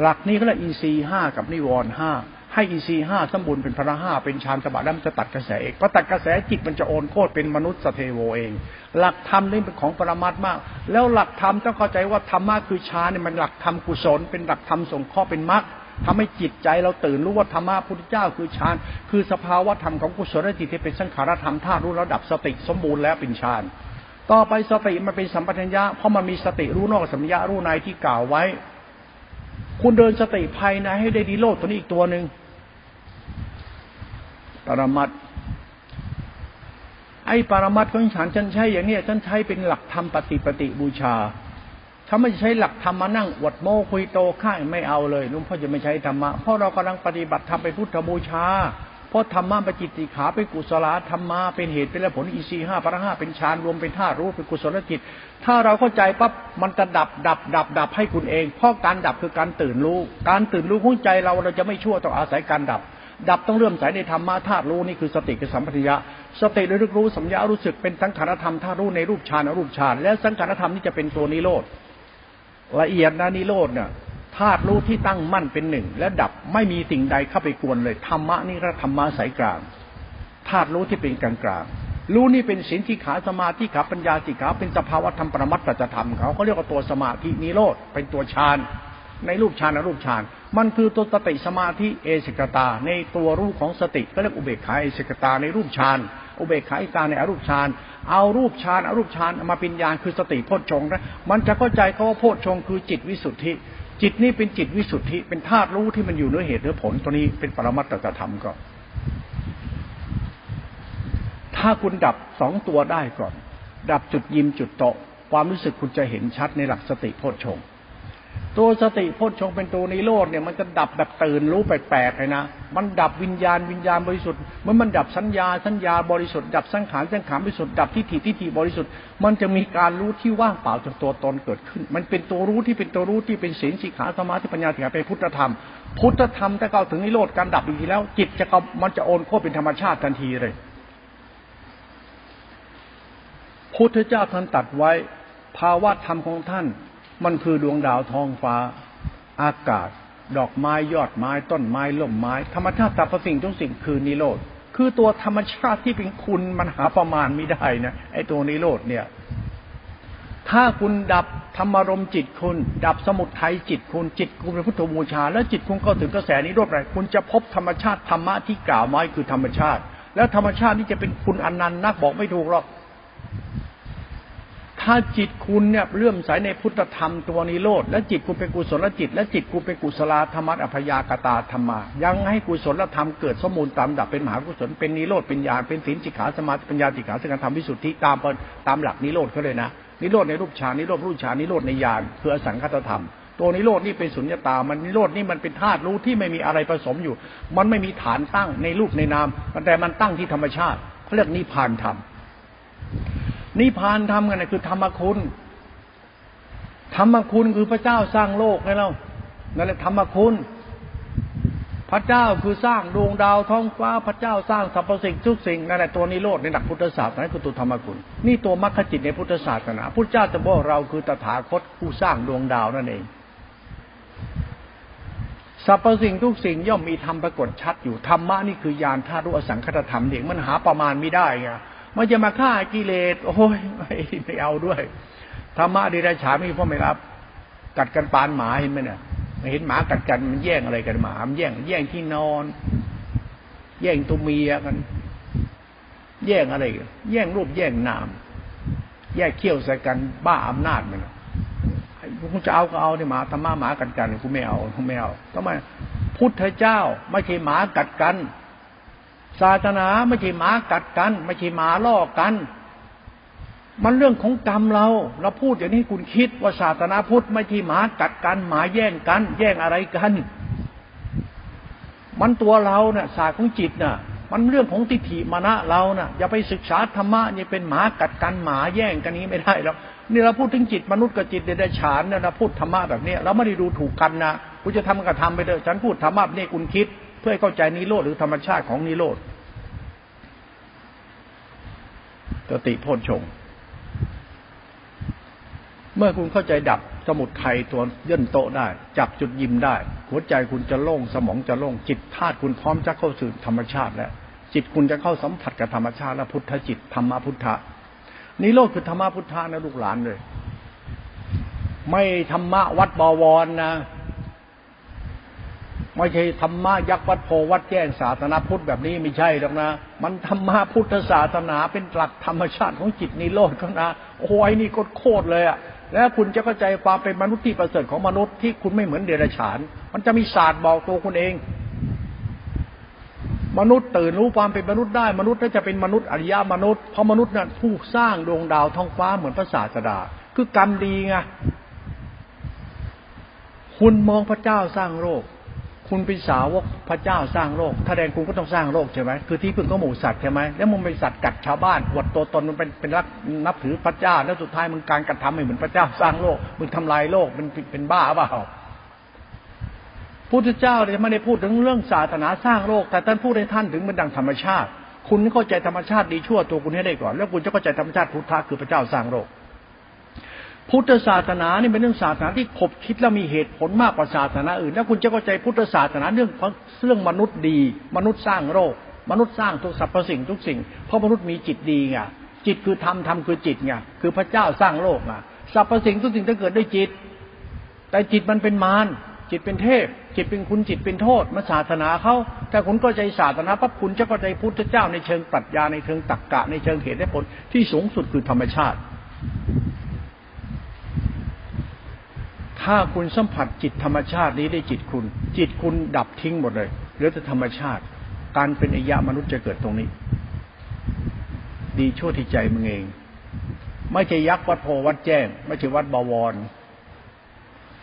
หลักนี้ก็เลยอินทรีห้ากับนิวรณ์ห้าให้อินทรีห้าสมบูรณ์เป็นพระห้าเป็นฌานสมาธิแล้วมันจะตัดกระแสเองพอตัดกระแสจิตมันจะโอนโคตรเป็นมนุษย์สเทโวเอง หลักธรรมนี่เป็นของปรมัตมาก แล้วหลักธรรมต้องเข้าใจว่าธรรมะคือฌานเนี่ยมันหลักธรรมกุศลเป็นหลักธรรมส่งข้อเป็นมรรค ทำให้จิตใจเราตื่นรู้ว่าธรรมะพุทธเจ้าคือฌานคือสภาวะธรรมของกุศลจิตที่เป็นสังขารธรรมธาตุรู้ระดับสติสมบูรณ์แล้วเป็นฌานต่อไปสติมันเป็นสัมปชัญญะเพราะมันมีสติรู้นอกสัมปชัญญะรู้ในที่กล่าวไว้ คุณเดินสติภายในให้ได้ดีโลดตัวนี้อีกตัวหนึ่งปรมัตไอ้ปรมัตของฉันฉันใช้อย่างเนี้ยฉันใช้เป็นหลักธรรมปฏิปฏิบูชา ถ้าไม่ใช้หลักธรรมมานั่งอวดโม้คุยโตข้างไม่เอาเลยลุงพ่อจะไม่ใช้ธรรมะเพราะเรากำลังปฏิบัติธรรมไปพุทธบูชาเพราะธรรมะเป็นจิตติขาเป็นกุศลธรรมะเป็นเหตุเป็นผลอีซีห้าพระห้าเป็นฌานรวมเป็นธาตุรู้เป็นกุศลจิต ถ้าเราเข้าใจปั๊บมันจะดับดับ ดับ ดับให้คุณเอง เพราะการดับคือการตื่นรู้ การตื่นรู้ของใจเราเราจะไม่ชั่วต้องอาศัยการดับ ดับต้องเริ่มสายในธรรมะธาตุรู้นี่คือสติคือสัมปชัญญะสติระลึกรู้สัมยารู้สึกเป็นสังขารธรรมธาตุรู้ในรูปฌานอรูปฌานและสังขารธรรมนี่จะเป็นตัวนิโรธ ละเอียดนะนิโรธเนี่ยธาตุรู้ที่ตั้งมั่นเป็นหนึ่ง และดับไม่มีสิ่งใดเข้าไปกวนเลยธรรมะนี่ก็ธรรมะสายกลางธาตุรู้ที่เป็นกลางกลางรู้นี่เป็นสินที่ขาสมาธิขาปัญญาสิขาเป็นสภาวะธรรมประมัตถธรรมเขาเขาเรียกว่าตัวสมาธินิโรธเป็นตัวฌานในรูปฌานอรูปฌานมันคือตัวสติสมาธิเอสิกตา ในตัวรูปของสติก็เรียกอุเบกขาเอสิกตาในรูปฌานอุเบกขาอิกาในอรูปฌาน เอารูปฌานอารูปฌานมาเป็นญาณคือสติโพชฌงนะมันจะเข้าใจเขาว่าโพชฌงคือจิตวิสุทธิ จิตนี่เป็นจิตวิสุทธิ เป็นธาตุรู้ที่มันอยู่เนื้อเหตุเนื้อผลตัวนี้เป็นปรมัตตธรรมก็ ถ้าคุณดับสองตัวได้ก่อน ดับจุดยิมจุดโตความรู้สึกคุณจะเห็นชัดในหลักสติโพชฌง ตัวสติพุทชงเป็นตัวนิโรธเนี่ยมันจะดับแบบตื่นรู้แปลกๆเลยนะ มันดับวิญญาณวิญญาณบริสุทธิ์มันมันดับสัญญาสัญญาบริสุทธิ์ดับสังขารสังขารบริสุทธิ์ดับทิฏฐิทิฏฐิบริสุทธิ์มันจะมีการรู้ที่ว่างเปล่าจากตัวตนเกิดขึ้น มันเป็นตัวรู้ที่เป็นตัวรู้ที่เป็นศีลสิขาสมาธิปัญญาถึงเป็นพุทธธรรม พุทธธรรมถ้าเข้าถึงนิโรธการดับอีกทีแล้ว จิตจะมันจะโอนโคเป็นธรรมชาติทันทีเลย พุทธเจ้าท่านตัดไว้ภาวะธรรมของท่าน มันคือดวงดาวท้องฟ้า อากาศ ดอกไม้ยอดไม้ต้นไม้ล่มไม้ ธรรมชาติสรรพสิ่งทุกสิ่งคือนิโรธคือตัวธรรมชาติที่เป็นคุณมันหาประมาณไม่ได้นะไอ้ตัวนิโรธเนี่ย ถ้าคุณดับธรรมารมจิตคุณ ดับสมุทัยจิตคุณจิตคุณเป็นพุทธบูชา แล้วจิตคุณเข้าถึงกระแสนิโรธอะไรคุณจะพบธรรมชาติธรรมะที่กล่าวไว้คือธรรมชาติ แล้วธรรมชาตินี่จะเป็นคุณอนันต์นักบอกไม่ถูกหรอก ถ้าจิตคุณเนี่ยเลื่อมใสในพุทธธรรมตัวนิโรธและจิตคุณเป็นกุศลจิต และจิตคุณเป็นกุศลธรรมะอภยากตาธรรมา ยังให้กุศลธรรมเกิดสมุนตามดับเป็นมหากุศลเป็นนิโรธเป็นญาณเป็นศีลจิขาสมาธิปัญญาติขาสกธรรมวิสุทธิตามตามหลักนิโรธเขาเลยนะ นิโรธในรูปฌานนิโรธรูปฌานนิโรธในญาณคืออสังคตธรรม ตัวนิโรธนี่เป็นสุญญตา มันนิโรธนี่มันเป็นธาตุรู้ที่ไม่มีอะไรผสมอยู่ มันไม่มีฐานตั้งในรูปในนามแต่มันตั้งที่ธรรมชาติเขาเรียกนิพพานธรรม นิพพานธรรมกันนะคือธรรมคุณ ธรรมคุณคือพระเจ้าสร้างโลกไงเรานั่นแหละธรรมคุณ พระเจ้าคือสร้างดวงดาวท้องฟ้าพระเจ้าสร้างสรรพสิ่งทุกสิ่งนั่นแหละตัวนิโรธในหลักพุทธศาสนาคือตัวธรรมคุณ นี่ตัวมรรคจิตในพุทธศาสนาพุทธเจ้าจะบอกเราคือตถาคตผู้สร้างดวงดาวนั่นเองสรรพสิ่งทุกสิ่งย่อมมีธรรมปรากฏชัดอยู่ธรรมะนี่คือยานธาตุอสังคตธรรมเด็กมันหาประมาณไม่ได้ไง มันจะมาฆ่ากิเลส โอ้ยไม่เอาด้วยธรรมะดีราฉาไม่พ่อไม่รับ กัดกันปานหมาเห็นไหมเนี่ยเห็นหมากัดกันมันแย่งอะไรกันหมามันแย่ง แย่งที่นอน แย่งตัวเมียกัน แย่งอะไร แย่งรูปแย่งนาม แย่งเขี้ยวใส่กันบ้าอำนาจมันกูจะเอาก็เอาเนี่ยหมาธรรมะหมากัดกันกูไม่เอากูไม่เอาทำไมพุทธเจ้า ไม่ใช่หมากัดกัน ศาสนาไม่ใช่หมากัดกัน ไม่ใช่หมาล่อกัน มันเรื่องของกรรมเรา เราพูดอย่างนี้คุณคิดว่าศาสนาพุทธไม่ที่หมากัดกัน หมาแย่งกัน แย่งอะไรกัน มันตัวเราเนะ่ะศาสตร์ของจิตน่ะ มันเรื่องของทิฏฐิมานะเรานะ่ะ อย่าไปศึกษาธรรมะนี่เป็นหมากัดกันหมาแย่งกันนี้ไม่ได้แล้วนี่เราพูดถึงจิตมนุษย์กับจิตเดรัจฉานเนี่ยเราพูดธรรมะแบบนี้เราไม่ได้ดูถูกกันนะคุณจะทำก็ทำไปเลยฉันพูดธรรมะนี่คุณคิด เพื่อให้เข้าใจนิโรธหรือธรรมชาติของนิโรธตติโพชงเมื่อคุณเข้าใจดับสมุดไทยตัวย่นโตได้ จับจุดยิ้มได้ หัวใจคุณจะโล่งสมองจะโล่งจิตธาตุคุณพร้อมจะเข้าสู่ธรรมชาติแล้วจิตคุณจะเข้าสัมผัสกับธรรมชาติและพุทธจิตธรรมพุทธะนิโรธคือธรรมพุทธะนะลูกหลานเลย ไม่ธรรมะวัดบวรนะ ไม่ใช่ธรรมะยักษ์วัดโพวัดแจ้งศาสนาพุทธแบบนี้ไม่ใช่หรอกนะ มันธรรมะพุทธศาสนาเป็นหลักธรรมชาติของจิตนิโรธเขานะโอ้ยนี่โคตรเลยอะแล้วคุณจะเข้าใจความเป็นมนุษย์ที่ประเสริฐของมนุษย์ที่คุณไม่เหมือนเดรัจฉาน มันจะมีศาสตร์บอกตัวคุณเอง มนุษย์ตื่นรู้ความเป็นมนุษย์ได้ มนุษย์ถ้าจะเป็นมนุษย์อริยมนุษย์เพราะมนุษย์นั้นผู้สร้างดวงดาวท้องฟ้าเหมือนพระศาสดา คือกรรมดีไงคุณมองพระเจ้าสร้างโลก คุณเป็นสาวกพระเจ้าสร้างโลก ถ้าแดงคุณก็ต้องสร้างโลกใช่ไหมคือที่พึ่งก็หมูสัตว์ใช่ไหมแล้วมึงเป็นสัตว์กัดชาวบ้านอวดตัวตนมันเป็นเป็นรักนับถือพระเจ้า แล้วสุดท้ายมึงการกระทำเหมือนพระเจ้าสร้างโลกมึงทำลายโลกมันเป็นบ้าเปล่าพุทธเจ้าเนี่ยไม่ได้พูดถึงเรื่องศาสนาสร้างโลก แต่ท่านพูดให้ท่านถึงมันดังธรรมชาติ คุณเข้าใจธรรมชาติดีชั่วตัวคุณให้ได้ก่อน แล้วคุณจะเข้าใจธรรมชาติพุทธะคือพระเจ้าสร้างโลก พุทธศาสนานี่เป็นเรื่องศาสนาที่ขบคิดแล้วมีเหตุผลมากกว่าศาสนาอื่นแล้วคุณจะเข้าใจพุทธศาสนาเรื่องเรื่องมนุษย์ดี มนุษย์สร้างโลกมนุษย์สร้างทุกสรรพสิ่งทุกสิ่ง เพราะมนุษย์มีจิตดีไงจิตคือธรรมธรรมคือจิตไงคือพระเจ้าสร้างโลกไงสรรพสิ่งทุกสิ่งถ้าเกิดด้วยจิต แต่จิตมันเป็นมารจิตเป็นเทพ จิตเป็นคุณจิตเป็นโทษมาศาสนาเขาถ้าคุณก็ใจศาสนาปั๊บคุณจะเข้าใจพุทธเจ้าในเชิงปรัชญาในเชิงตรรกะในเชิงเหตุและผลที่สูงสุดคือธรรมชาติ ถ้าคุณสัมผัสจิตธรรมชาตินี้ได้จิตคุณ จิตคุณดับทิ้งหมดเลยเหลือแต่ธรรมชาติ การเป็นอายะมนุษย์จะเกิดตรงนี้ ดีชั่วที่ใจมึงเอง ไม่ใช่ยักษ์วัดโพวัดแจ้ง ไม่ใช่วัดบวร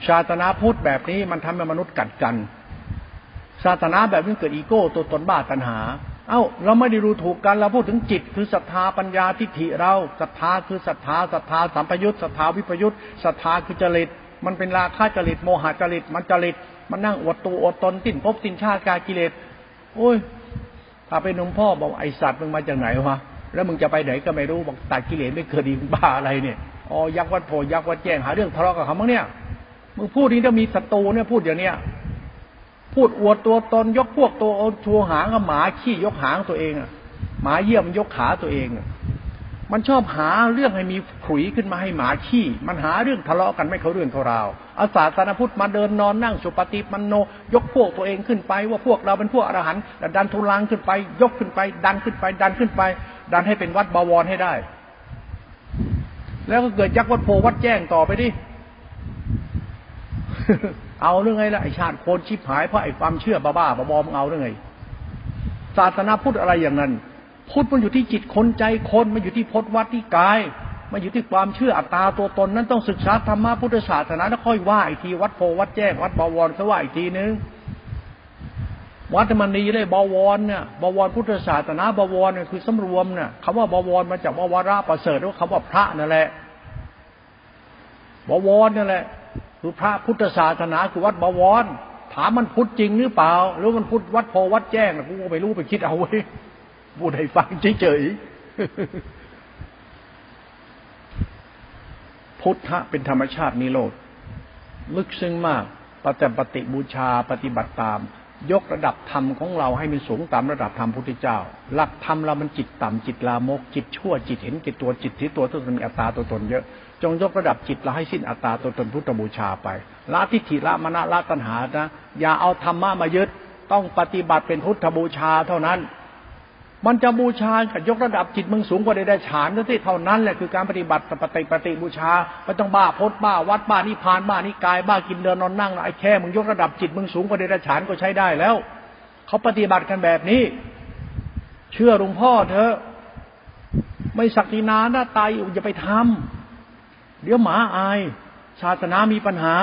ชาตนาพุทธแบบนี้มันทำให้มนุษย์กัดกันศาสนาแบบนี้เกิดอีโก้ตัวตนบ้าตัณหา เอ้า เราไม่ได้รู้ถูกกันเราพูดถึงจิต คือศรัทธาปัญญาทิฏฐิเราศรัทธาคือศรัทธาศรัทธาสัมปยุตศรัทธาวิปยุตศรัทธาคือจริต มันเป็นราคะจริตโมหะจริต มันจริต มันนั่งอวดตัวอดตนติ้นพบติ้นชาติกากิเลสโอ้ยถ้าไปนุ่มพ่อบอกไอสัตว์มึงมาจากไหนวะแล้วมึงจะไปไหนก็ไม่รู้บอกตัดกิเลสไม่เกิดดีบ้าอะไรเนี่ยอ๋อยักษ์วัดโพยักษ์วัดแจ้งหาเรื่องทะเลาะกับเขามั้งเนี่ยมึงพูดนี้ถ้ามีศัตรูเนี่ยพูดอย่างเนี้ยพูดอวดตัวตนยกพวกตัวเอาชัวหางกับหมาขี้ยกหางตัวเองอะหมาเยี่ยมยกขาตัวเองอะ มันชอบหาเรื่องให้มีขุยขึ้นมาให้หมาขี้ มันหาเรื่องทะเลาะกันไม่เขาเรื่องเขาราวอาสาสนพุทธมาเดินนอนนั่งสุปฏิมันโน ยกพวกตัวเองขึ้นไป ว่าพวกเราเป็นพวกอรหันต์ดันทุลังขึ้นไป ยกขึ้นไป ดันขึ้นไป ดันขึ้นไป ดันให้เป็นวัดบวรให้ได้ แล้วก็เกิดยักษ์วัดโพวัดแจ้งต่อไปดิเอาเรื่องไงล่ะไอชาติโคนชิบหายเพราะไอความเชื่อบ้าๆบอๆมึงเอาเรื่องไงศาสนาพุทธอะไรอย่างนั้น พุทธมันอยู่ที่จิตคนใจคนมันอยู่ที่พจวัดที่กายมันอยู่ที่ความเชื่ออัตตาตัวตนนั้นต้องศึกษาธรรมะพุทธศาสนาแล้วค่อยว่าอีกทีวัดโพวัดแจ้งวัดบวรเขาว่าอีกทีนึงวัดมันนีเลยบวรเนี่ยบวรพุทธศาสนาบวรเนี่ยคือสำรวมเนี่ยคำว่าบวรมาจากบวระประเสริฐว่าคำว่าพระนั่นแหละบวรนั่นแหละ คือพระพุทธศาสนาคือวัดบวรถามมันพุทธจริงหรือเปล่า หรือมันพุทธวัดโพวัดแจ้งกูไม่รู้ไปคิดเอาไว้ พูดให้ฟังเฉยๆ พุทธะเป็นธรรมชาตินิโรธ ลึกซึ้งมาก ปฏิปฏิบูชาปฏิบัติตาม ยกระดับธรรมของเราให้มันสูงตามระดับธรรมพุทธเจ้า หลักธรรมเรามันจิตต่ำจิตลามก จิตชั่วจิตเห็นกิจตัวจิตที่ตัวต้องมีอัตตาตัวตนเยอะ จงยกระดับจิตเราให้สิ้นอัตตาตัวตนพุทธบูชาไป ละทิฏฐิละมณะละตัณหานะ อย่าเอาธรรมะมายึด ต้องปฏิบัติเป็นพุทธบูชาเท่านั้น มันจะบูชากับยกระดับจิตมึงสูงกว่าใดๆฉานนั่นที่เท่านั้นแหละคือการปฏิบัติปฏิปฏิบูชาไม่ต้องบ้าพดบ้าวัดบ้านิพานบ้านิกายบ้ากินเดินนอนนั่งไอ้แค่มึงยกระดับจิตมึงสูงกว่าใดๆฉานก็ใช้ได้แล้วเขาปฏิบัติกันแบบนี้ เชื่อหลวงพ่อเถอะไม่ศักดินาหน้าตายอย่าไปทำเดี๋ยวหมาอายศาสนามีปัญหา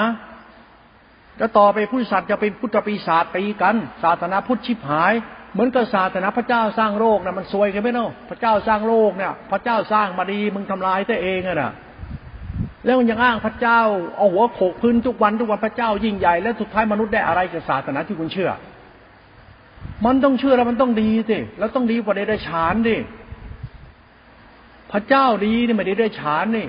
แล้วต่อไปพุทธศาสนาจะเป็นพุทธปีศาจตีกัน ศาสนาพุทธชิบหาย เหมือนกับศาสนาพระเจ้าสร้างโลกนะมันซวยกันไหมเนาะพระเจ้าสร้างโลกเนี่ย พระเจ้าสร้างมาดีมึงทำลายตัวเองอะนะแล้วมันยังอ้างพระเจ้าเอาหัวโขกพื้นทุกวันทุกวันพระเจ้ายิ่งใหญ่แล้วสุดท้ายมนุษย์ได้อะไรจากศาสนาที่คุณเชื่อ มันต้องเชื่อแล้วมันต้องดีสิแล้วต้องดีกว่าเดรัจฉานดิพระเจ้าดีนี่ไม่ได้ได้ฉานนี่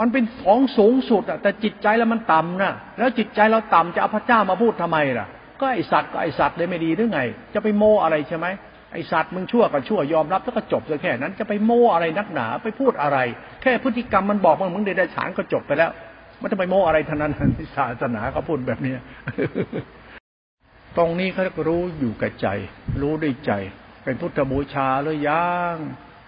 มันเป็นของสูงสุดอะแต่จิตใจแล้วมันต่ำนะแล้วจิตใจเราต่ำจะเอาพระเจ้ามาพูดทำไมล่ะ ก็ไอสัตว์ก็ไอสัตว์เลยไม่ดีหรือไง จะไปโมอะไรใช่ไหมไอสัตว์มึงชั่วกับชั่วยอมรับแล้วก็จบเลยแค่นั้นจะไปโมอะไรนักหนาไปพูดอะไร แค่พฤติกรรมมันบอกมันมึงเดรัจฉานก็จบไปแล้วมันจะไปโมอะไรท่านั้นศาสนาเขาพูดแบบนี้ตรงนี้เขารู้อยู่กับใจ รู้ด้วยใจ เป็นพุทธบูชาหรือยัง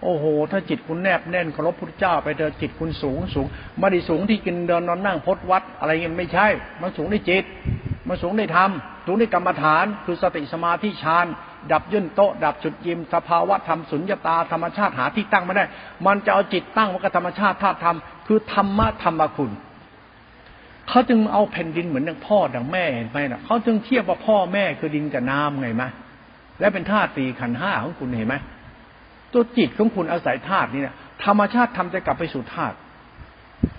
โอ้โห ถ้าจิตคุณแนบแน่นเคารพพุทธเจ้าไปเดินจิตคุณสูงสูงไม่ได้สูงที่กินเดินนอนนั่งพดวัด อะไรเงี้ยไม่ใช่ มันสูงในจิต มันสูงในธรรม สูงในกรรมฐานคือสติสมาธิฌานดับย่นโตดับจุดยิม สภาวะธรรมสุญญตาธรรมชาติหาที่ตั้งไม่ได้ มันจะเอาจิตตั้งวักับธรรมชาติธาตุธรรมคือธรรมะธรรมคุณเขาจึงเอาแผ่นดินเหมือนดังพ่อดังแม่เห็นไหมนะเขาจึงเทียบว่าพ่อแม่คือดินกับน้ำไงไหมและเป็นธาตุตีขันห้าของคุณเห็นไหมตัวจิตของคุณอาศัยธาตุนี่เนี่ยธรรมชาติทำจะกลับไปสู่ธาตุ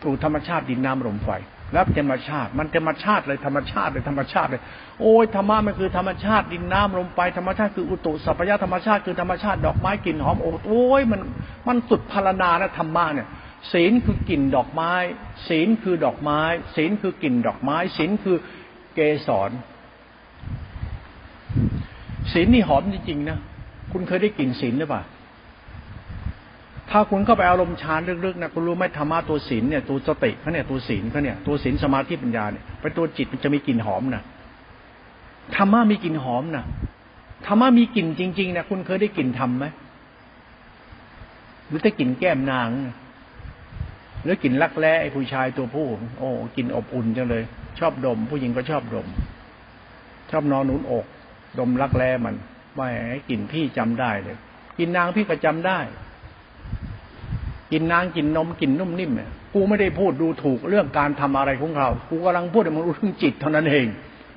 สู่ธรรมชาติดินน้ำลมไฟ แล้วธรรมชาติ มันธรรมชาติเลยธรรมชาติเลยธรรมชาติเลย โอ้ยธรรมะมันคือธรรมชาติดินน้ำลมไฟธรรมชาติคืออุตุสัพยะธรรมชาติคือธรรมชาติดอกไม้กลิ่นหอมโอ้ยมันมันสุดพารนานะธรรมะเนี่ยศีลคือกลิ่นดอกไม้ ศีลคือดอกไม้ ศีลคือกลิ่นดอกไม้ ศีลคือเกสรศีลนี่หอมจริงๆนะ คุณเคยได้กลิ่นศีลหรือเปล่า ถ้าคุณเข้าไปอารมณ์ฌานลึกๆนะคุณรู้ไหมธรรมะตัวศีลเนี่ยตัวสติเขาเนี่ยตัวศีลเขาเนี่ยตัวศีลสมาธิปัญญาเนี่ยเป็นตัวจิตมันจะมีกลิ่นหอมนะธรรมะมีกลิ่นหอมนะธรรมะมีกลิ่นจริงๆนะคุณเคยได้กลิ่นธรรมไหมหรือได้กลิ่นแก้มนางหรือกลิ่นรักแร้ไอ้ผู้ชายตัวผู้ โอ้กลิ่นอบอุ่นจังเลย ชอบดม ผู้หญิงก็ชอบดม ชอบนอนหนุนอก ดมรักแร้มันว่าไอ้กลิ่นพี่จำได้เลยกลิ่นนางพี่ก็จำได้ กินนางกินนมกินนุ่มนิ่มเนี่ยกูไม่ได้พูดดูถูกเรื่องการทำอะไรของเรา กูกำลังพูดให้มันรู้เรื่องจิตเท่านั้นเอง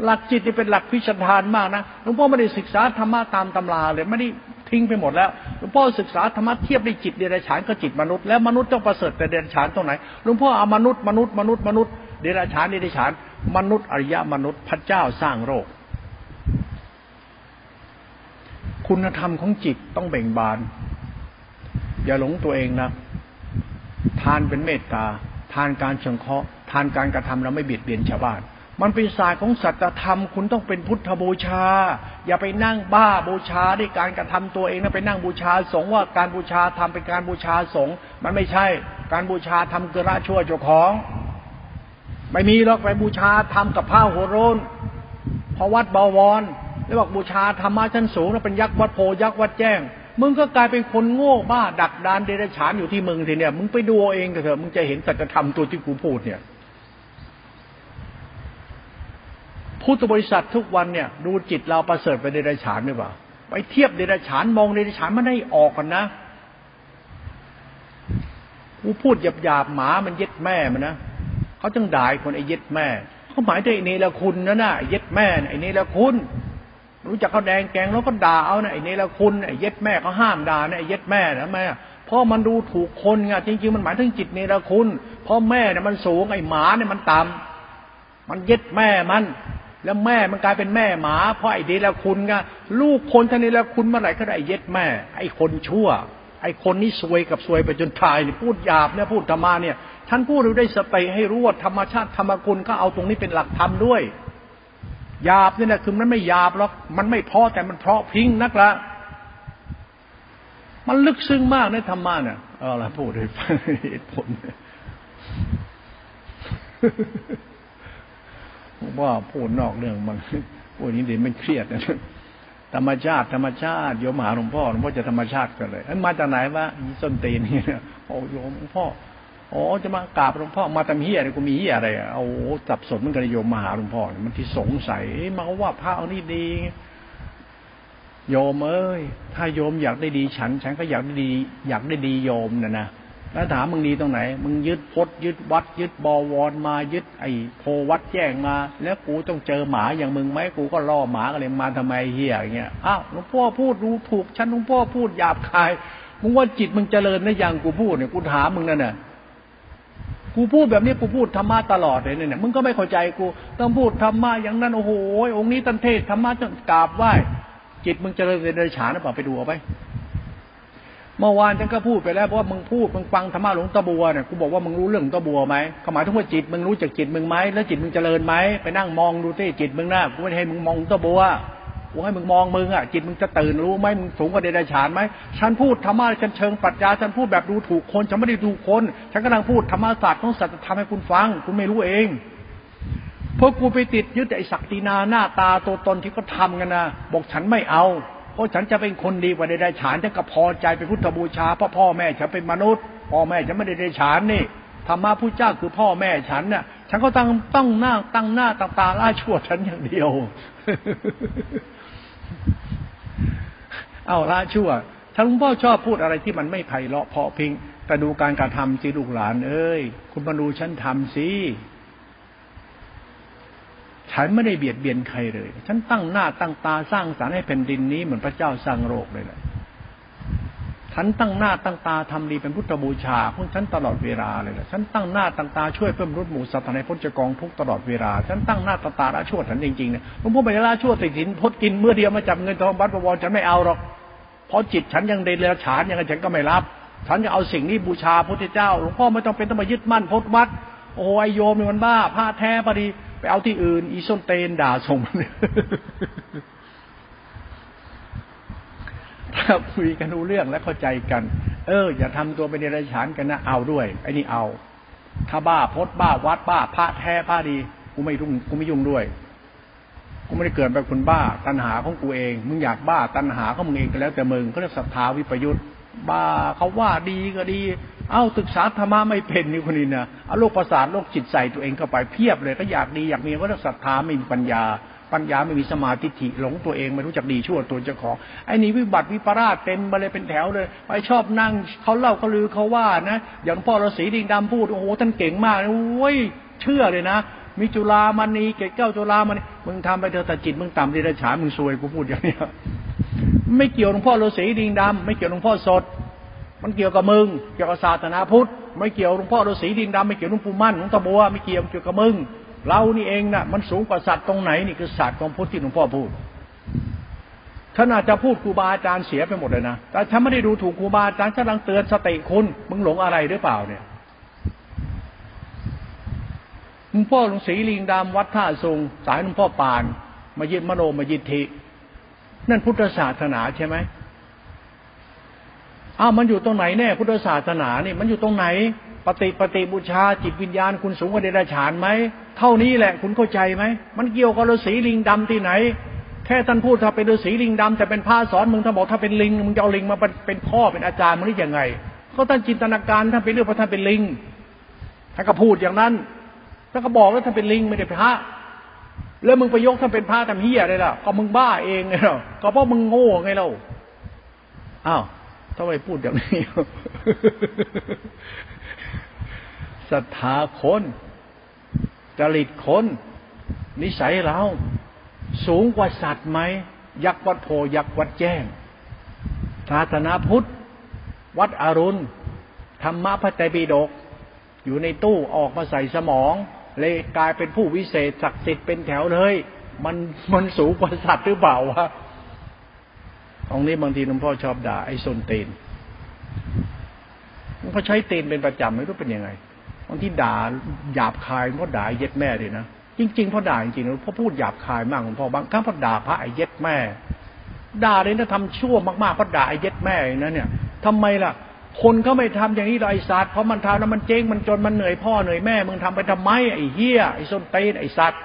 หลักจิตนี่เป็นหลักพิชทานมากนะหลวงพ่อไม่ได้ศึกษาธรรมะตามตำราเลยไม่ได้ทิ้งไปหมดแล้วหลวงพ่อศึกษาธรรมะเทียบได้จิตเดรัจฉานกับจิตมนุษย์แล้วมนุษย์ต้องประเสริฐแต่เดรัจฉานตรงไหนหลวงพ่อเอามนุษย์มนุษย์มนุษย์มนุษย์เดรัจฉานเดรัจฉานมนุษย์อริยมนุษย์พระเจ้าสร้างโลกคุณธรรมของจิตต้องเบ่งบาน อย่าหลงตัวเองนะ ทานเป็นเมตตา ทานการเชิงเคาะทานการกระทำแล้วไม่เบียดเบียนชาวบ้าน มันเป็นศาสตร์ของสัจธรรม คุณต้องเป็นพุทธบูชา อย่าไปนั่งบ้าบูชาด้วยการกระทำตัวเองนะไปนั่งบูชาสงว่าการบูชาทำเป็นการบูชาสงมันไม่ใช่ การบูชาทำเกระชั่วเจ้าของ ไม่มีหรอกไปบูชาทำกับผ้าหัวโรนพอวัดบวรแล้วบอกบูชาธรรมะชั้นสูงแล้วเป็นยักษ์วัดโพยักษ์วัดแจ้ง มึงก็กลายเป็นคนโง่บ้า ดักดานเดรัจฉานอยู่ที่มึงทีเนี่ย มึงไปดูเองเถอะมึงจะเห็นสัจธรรมตัวที่กูพูดเนี่ยพุทธบริษัททุกวันเนี่ย ดูจิตเราประเสริฐไปเดรัจฉานหรือเปล่าไปเทียบเดรัจฉานมองเดรัจฉานมันได้ออกกันนะกูพูดหยาบหยาบหมามันเย็ดแม่มันนะเขาจึงด่าคนไอ้เย็ดแม่เขาหมายถึงไอ้เนรคุณนะน่ะเย็ดแม่ไอ้เนรคุณ รู้จักเขาแดงแกงแล้วก็ด่าเอาเนี่ยไอ้เนรคุณไอ้เย็ดแม่เขาห้ามด่าเนี่ยไอ้เย็ดแม่นะแม่เพราะมันดูถูกคนไงจริงๆมันหมายถึงจิตเนรคุณเพราะแม่เนี่ยมันสูงไอ้หมาเนี่ยมันต่ำมันเย็ดแม่มัน แล้วแม่มันกลายเป็นแม่หมา เพราะไอ้เนรคุณไงลูกคนท่านเนรคุณเมื่อไหร่ก็ได้เย็ดแม่ ไอ้คนชั่ว ไอ้คนนี้ซวยกับซวยไปจนตายเนี่ยพูดหยาบเนี่ยพูดธรรมาเนี่ยท่านพูดได้สติให้รู้ว่าธรรมชาติธรรมคุณก็เอาตรงนี้เป็นหลักธรรมด้วย หยาบนี่แหละคือมันไม่หยาบหรอกมันไม่เพาะแต่มันเพาะพิงนักละมันลึกซึ้งมากในธรรมะเนี่ยเอาละพูดให้ฟังเหตุผลว่าพูดนอกเรื่องมันพูดนี้เดี๋ยวมันเครียดนะธรรมชาติ ธรรมชาติโยมหาหลวงพ่อหลวงพ่อจะธรรมชาติกันเลยมาจากไหนวะยีส้นตีนนี่โอ้โยมหลวงพ่อ อ๋อจะมากราบหลวงพ่อมาทำเฮียอะไรกูมีเฮียอะไรเอาสับสนมันกันโยมมาหาหลวงพ่อมันที่สงสัยมาว่าพระเอานี่ดี โยมเอ้ยถ้าโยมอยากได้ดีฉัน ฉันก็อยากได้ดี อยากได้ดีโยมนะนะแล้วถามมึงดีตรงไหน มึงยึดพดยึดวัด ยึดบวรมายึดไอ้โพวัดแจ้งมา แล้วกูต้องเจอหมาอย่างมึงไหมกูก็ล่อหมากันเลยมาทำไมเฮียอย่างเงี้ยอ้าวหลวงพ่อพูดรู้ถูกฉันหลวงพ่อพูดหยาบคายมึงว่าจิตมึงเจริญนะยังกูพูดเนี่ยกูถามมึงนั่นน่ะ กูพูดแบบนี้กูพูดธรรมะตลอดเลยเนี่ยมึงก็ไม่เข้าใจกูต้องพูดธรรมะอย่างนั้นโอ้โหองค์นี้ตันเทศธรรมะจนกราบไหว้จิตมึงเจริญในฉานหรือเปล่าไปดูเอาไปเมื่อวานฉันก็พูดไปแล้วเพราะว่ามึงพูดมึงฟังธรรมะหลวงตาบัวเนี่ยกูบอกว่ามึงรู้เรื่องตาบัวไหมหมายถึงว่าจิตมึงรู้จักจิตมึงไหมแล้วจิตมึงเจริญไหมไปนั่งมองดูที่จิตมึงนะกูไม่ให้มึงมองตาบัว กูให้มึงมองมึงอะจิตมึงจะตื่นรู้ไหมมึงสูงกว่าเดรัจฉานไหมฉันพูดธรรมะฉันเชิงปรัชญาฉันพูดแบบดูถูกคนฉันไม่ได้ดูคน ฉันกำลังพูดธรรมศาสตร์ของสัจธรรมให้คุณฟัง คุณไม่รู้เองเพราะกูไปติดยึดไอ้ศักดินาหน้าตาตัวตนที่เขาทากันนะบอกฉันไม่เอา เพราะฉันจะเป็นคนดีกว่าใดๆฉานฉันก็พอใจเป็นพุทธบูชาพราะพ่อแม่ฉันเป็นมนุษย์พ่อแม่ฉันไม่ได้ได้ฉานนี่ธรรมะผู้เจ้าคือพ่อแม่ฉันเนี่ยฉันก็ตั้งต้องหน้าตั้งหน้าตาตาล่าชั่วฉันอย่างเดียว เอาละชั่วท่านหลวงพ่อชอบพูดอะไรที่มันไม่ไพเราะเพาะพิง แต่ดูการการทำสิลูกหลาน เอ้ย คุณมาดูฉันทำสิฉันไม่ได้เบียดเบียนใครเลย ฉันตั้งหน้าตั้งตาสร้างสารรค์ให้แผ่นดินนี้เหมือนพระเจ้าสร้างโลกเลยแหละ ฉันตั้งหน้าตั้งตาทำดีเป็นพุทธบูชาพวกฉันตลอดเวลาเลยแหละฉันตั้งหน้าตั้งตาช่วยเพิ่มรุดหมู่สัตว์ในพ้นจากกองทุกตลอดเวลา ฉันตั้งหน้าตั้งตาละชั่วฉันจริงๆเนี่ยหลวงพ่อไปละชั่วติดสินพดกินเมื่อเดียวมาจับเงินทองบัตรประวรฉันไม่เอาหรอกเพราะจิตฉันยังเดรัจฉานยังไงฉันก็ไม่รับ ฉันจะเอาสิ่งนี้บูชาพระเจ้าหลวงพ่อไม่ต้องเป็นต้องมายึดมั่นพดวัดโอ้ยโยมมันบ้าผ้าแท้พอดีไปเอาที่อื่น อีส้นเตนด่าส่งมัน ถ้าคุยกันรู้เรื่องและเข้าใจกัน เออ อย่าทำตัวเป็นเดรัจฉานกันนะเอาด้วยไอ้นี่เอา ถ้าบ้าพดบ้าวัดบ้าพระแท้พระดีกูไม่รุ่งกูไม่ยุ่งด้วยกูไม่ได้เกิดแบบคนบ้า ตัณหาของกูเอง มึงอยากบ้าตัณหาของมึงเองก็แล้วแต่มึงก็เรียกศรัทธาวิปยุทธบ้าเขาว่าดีก็ดี เอ้าศึกษาธรรมะไม่เป็นนี่คนนี้นะเอาโรคประสาทโรคจิตใส่ตัวเองเข้าไปเพียบเลยก็อยากดีอยากมีก็เรียกศรัทธาไม่มีปัญญา ปัญญาไม่มีสมาธิิหลงตัวเองไม่รู้จักดีชั่วตัวเจ้าของไอ้นี่วิบัติวิปราชเต็มมาเลยเป็นแถวเลยไปชอบนั่งเขาเล่าเขาลือเขาว่านะอย่างพ่อฤาษีดิงดำพูดโอ้โหท่านเก่งมากโอ้ยเชื่อเลยนะมีจุลามณีเกศเก้าจุลามณีมึงทำไปเถอะแต่จิตมึงต่ำดีระฉามึงซวยกูพูดอย่างนี้ไม่เกี่ยวหลวงพ่อฤาษีดิงดำไม่เกี่ยวหลวงพ่อสด มันเกี่ยวกับมึงเกี่ยวกับศาสนาพุทธไม่เกี่ยวหลวงพ่อฤาษีดิงดำไม่เกี่ยวหลวงปู่มั่นหลวงตาบัวไม่เกี่ยวเกี่ยวกับมึง เรานี่เองนะ่ะ มันสูงกว่าสัตว์ตรงไหนนี่คือศาสตร์ของพุทธที่หลวงพ่อพูดท่านอาจจะพูดครูบาอาจารย์เสียไปหมดเลยนะแต่ฉันไม่ได้ดูถูกครูบาอาจารย์ฉันกำลังเตือนสติคุณมึงหลงอะไรหรือเปล่าเนี่ยหลวงพ่อหลวงศรีลิงดำวัดท่าทรงสายหลวงพ่อปาน มายึดมโนมายึดทินั่นพุทธศาสนาใช่ไหมอ้าวมันอยู่ตรงไหนแน่พุทธศาสนานี่มันอยู่ตรงไหน ปฏิปฏิบูชาจิตวิญญาณคุณสูงกว่าเดรัจฉานไหม เท่านี้แหละคุณเข้าใจไหม มันเกี่ยวกับฤาษีลิงดำที่ไหน แค่ท่านพูดถ้าเป็นฤาษีลิงดำแต่เป็นพระสอนมึงถ้าบอกถ้าเป็นลิงมึงจะเอาลิงมาเป็นพ่อเป็นอาจารย์มึงได้ยังไง ก็ท่านจินตนาการท่านเป็นเรื่องเพราะท่านเป็นลิงท่านก็พูดอย่างนั้นท่านก็บอกว่าท่านเป็นลิงไม่ได้พระแล้วมึงไปยกท่านเป็นพระทำเฮียอะไรล่ะก็มึงบ้าเองไงเนาะก็เพราะมึงโง่ไงเราอ้าวทำไมพูดอย่างนี้ศรัทธาคน จริตคน นิสัยเรา สูงกว่าสัตว์ไหม ยักษ์วัดโพยักษ์วัดแจ้งศาสนาพุทธ วัดอรุณ ธรรมะพระไตรปิฎกอยู่ในตู้ออกมาใส่สมอง เลยกลายเป็นผู้วิเศษศักดิ์สิทธิ์เป็นแถวเลย มันมันสูงกว่าสัตว์หรือเปล่าวะตรงนี้บางทีหลวงพ่อชอบด่าไอ้ส้นตีนหลวงพ่อใช้ตีนเป็นประจำไม่รู้เป็นยังไง บางที่ด่าหยาบคายพราะด่าเย็ดแม่เลยนะจริงๆพราะด่าจริงๆพราะพูดหยาบคายมากหลวงพ่อบางครั้งพราะด่าพระไอ้เย็ดแม่ ด่าเลยนะทำชั่วมากๆพราะด่าไอ้เย็ดแม่นะเนี่ยทำไมล่ะ คนเขาไม่ทำอย่างนี้เราไอ้สัตว์เพราะมันทำแล้วมันเจ๊งมันจนมันเหนื่อยพ่อเหนื่อยแม่มึงทำไปทำไมไอ้เหี้ยไอ้ส้นเตนไอ้สัตว์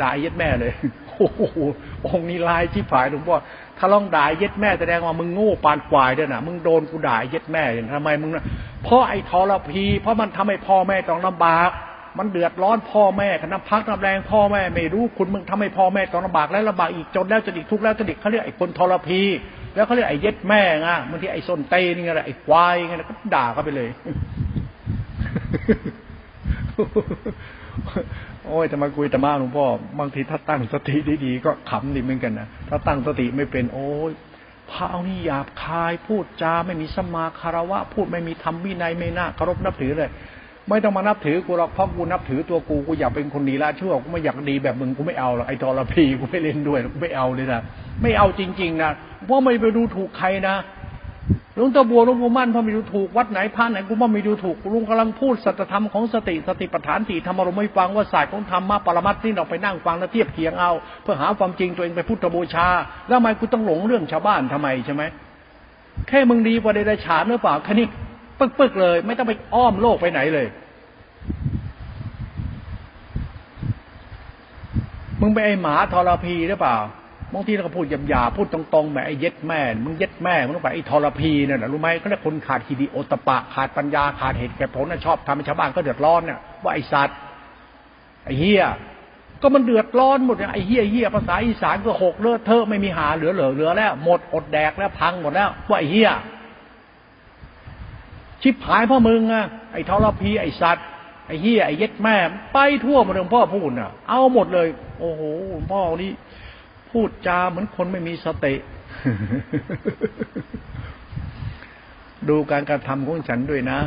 ด่าไอ้เย็ดแม่เลยโอ้โหองค์นี้ลายที่ผายหลวงพ่อ ถ้าลองด่าเย็ดแม่แสดงว่ามึงโง่ปานควายด้วยนะมึงโดนกูด่าเย็ดแม่อย่างทำไมมึงนะเพราะไอ้ทรพี เพราะมันทำให้พ่อแม่ต้องลำบาก มันเดือดร้อนพ่อแม่คณะพักน้ำแรงพ่อแม่ไม่รู้คุณมึงทำให้พ่อแม่ต้องลำบากแล้วลำบากอีกจนแล้วจะอีกทุกแล้วจะอีกเขาเรียกไอ้คนทรพี แล้วเขาเรียกไอ้เย็ดแม่ไงบางทีไอ้ส้นเตนี่ไงไอ้ควายไงก็ด่าเขาไปเลย โอ้ยจะมาคุยแต่มาหลวงพ่อบางทีถ้าตั้งสติดีๆก็ขำดีเหมือนกันนะถ้าตั้งสติไม่เป็น โอ้ยพระเอานี่หยาบคายพูดจาไม่มีสมาคารวะ พูดไม่มีธรรมวินัยไม่น่าเคารพนับถือเลย ไม่ต้องมานับถือกูหรอกเพราะกูนับถือตัวกูกูอยากเป็นคนดีละชั่วกูไม่อยากดีแบบมึงกูไม่เอาหรอกไอ้ทรพีกูไม่เล่นด้วยกูไม่เอาเลยนะไม่เอาจริง ๆนะเพราะไม่ไปดูถูกใครนะ หลวงตาบัวหลวงปู่มั่นพ่อไม่ดูถูกวัดไหนพระไหนกูว่าไม่ดูถูกลุงกำลังพูดสัจธรรมของสติสติปัฏฐานสี่ธรรมารมไม่ฟังว่าศาสตร์ของธรรมะปรมัตถ์นี่เราไปนั่งฟังแล้วเทียบเคียงเอา เพื่อหาความจริงตัวเองไปพุทธบูชา แล้วทำไมกูต้องหลงเรื่องชาวบ้านทำไมใช่ไหมแค่มึงดีกว่าเดรัจฉานหรือเปล่าแค่นี้ปึ๊กๆเลย ไม่ต้องไปอ้อมโลกไปไหนเลยมึงไปไอหมาทรพีหรือเปล่า บางทีเราก็พูดหยาบๆพูดตรงๆแบบไอ้เย็ดแม่ มึงเย็ดแม่ มึงต้องไปไอ้ทรพีนั่ยนะรู้ไหมเขาเรียกคนขาดคีดีโอตปะ ขาดปัญญาขาดเหตุแก่ผลนะชอบทำให้ชาวบ้านก็เดือดร้อนเนี่ยว่าไอ้สัตว์ไอ้เฮียก็มันเดือดร้อนหมดเนี่ยไอ้เฮียเฮียภาษาอีสานก็หกเลือดเทอะไม่มีหาเหลือเหลือเหลือแล้วหมดอดแดกแล้วพังหมดแล้วว่าไอ้เฮียชิบหายพ่อมึงอะไอ้ทรพีไอ้สัตว์ไอ้เฮียไอ้เย็ดแม่ ไปทั่วหมดเลยพ่อพูดน่ะ เอาหมดเลย โอ้โหพ่อนี่ พูดจาเหมือนคนไม่มีสติดูการกระทำของฉันด้วยนะ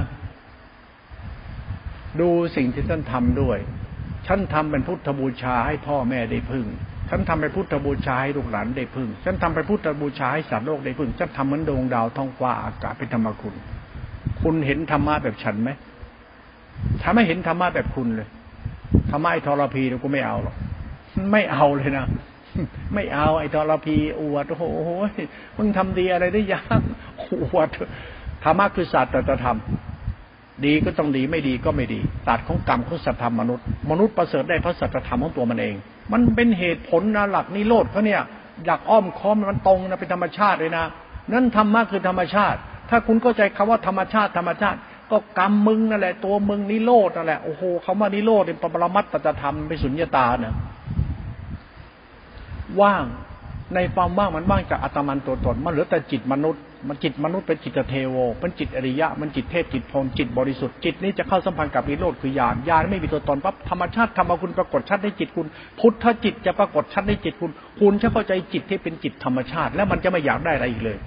ดูสิ่งที่ท่านทำด้วย ฉันทำเป็นพุทธบูชาให้พ่อแม่ได้พึ่ง ฉันทำเป็นพุทธบูชาให้ลูกหลานได้พึ่ง ฉันทำเป็นพุทธบูชาให้สัตว์โลกได้พึ่ง ฉันทำเหมือนดวงดาวท้องฟ้าอากาศเป็นธรรมคุณ คุณเห็นธรรมะแบบฉันไหมถ้าไม่เห็นธรรมะแบบคุณเลยธรรมะไอ้ทรพีเราก็ไม่เอาหรอก ไม่เอาเลยนะ ไม่เอาไอ้ทรพีอวดโอ้โหมึงทำดีอะไรได้ยังอวดธรรมะคือศาสตร์ตธรรม ดีก็ต้องดีไม่ดีก็ไม่ดีศาสตร์ของกรรมของสัตธรรมมนุษย์ มนุษย์ประเสริฐได้เพราะสัจธรรมของตัวมันเอง มันเป็นเหตุผลนะหลักนิโรธเขาเนี่ยอยากอ้อมค้อมมันตรงนะเป็นธรรมชาติเลยนะนั่นธรรมะคือธรรมชาติ ถ้าคุณเข้าใจคำว่าธรรมชาติธรรมชาติ ก็กรรมมึงนั่นแหละตัวมึงนิโรธนั่นแหละโอ้โหคำว่านิโรธเป็นปรมัตตธรรมเป็นสุญญตาเนี่ย ว่างในความว่างมันว่างจากอัตมันตัวตน มันเหลือแต่จิตมนุษย์ มันจิตมนุษย์เป็นจิตเทโวเป็นจิตอริยะ มันจิตเทพจิตพรจิตบริสุทธิ์จิตนี้จะเข้าสัมพันธ์กับนิโรธคือญาณญาณไม่มีตัวตนปั๊บธรรมชาติธรรมคุณปรากฏชัดในจิตคุณ พุทธจิตจะปรากฏชัดในจิตคุณ คุณจะเข้าใจจิตที่เป็นจิตธรรมชาติ แล้วมันจะไม่อยากได้อะไรอีกเลย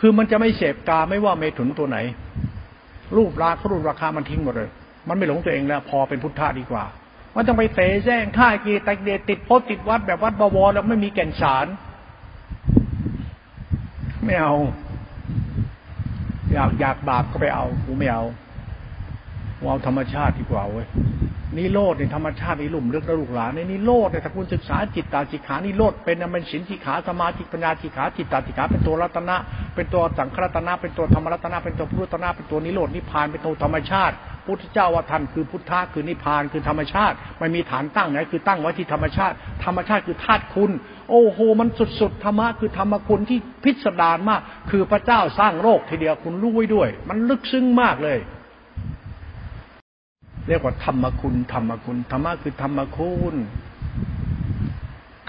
คือมันจะไม่เสพกาไม่ว่าเมถุนตัวไหน รูปราคารูปราคามันทิ้งหมดเลย มันไม่หลงตัวเองแล้ว พอเป็นพุทธะดีกว่า ว่าต้องไปเตะแจ้งฆ่ากีตกเดตติดพจติดวัดแบบวัดบวรแล้วไม่มีแก่นสารไม่เอา อยากอยากบาปก็ไปเอากูไม่เอา เอาธรรมชาติดีกว่าเว้ยนิโรธในธรรมชาติในลุ่มเลือกลูกหลานในนิโรธในถ้าคุณศึกษาจิตตาจิขานิโรธเป็นมันสินจิขาสมาธิปัญญาจิขาจิตตาจิขาเป็นตัวรัตนะ เป็นตัวสังขรัตนะ เป็นตัวธรรมรัตนะ เป็นตัวพุทธตนะเป็นตัวนิโรธนิพานเป็นตัวธรรมชาติ พุทธเจ้าว่าท่านคือพุทธะคือนิพพานคือธรรมชาติไม่มีฐานตั้งไหนคือตั้งไว้ที่ธรรมชาติ ธรรมชาติคือธาตุคุณ โอ้โหมันสุดๆธรรมะคือธรรมคุณที่พิสดารมาก คือพระเจ้าสร้างโลกทีเดียวคุณรู้ไว้ด้วย มันลึกซึ้งมากเลย เรียกว่าธรรมคุณธรรมคุณธรรมะคือธรรมคุณ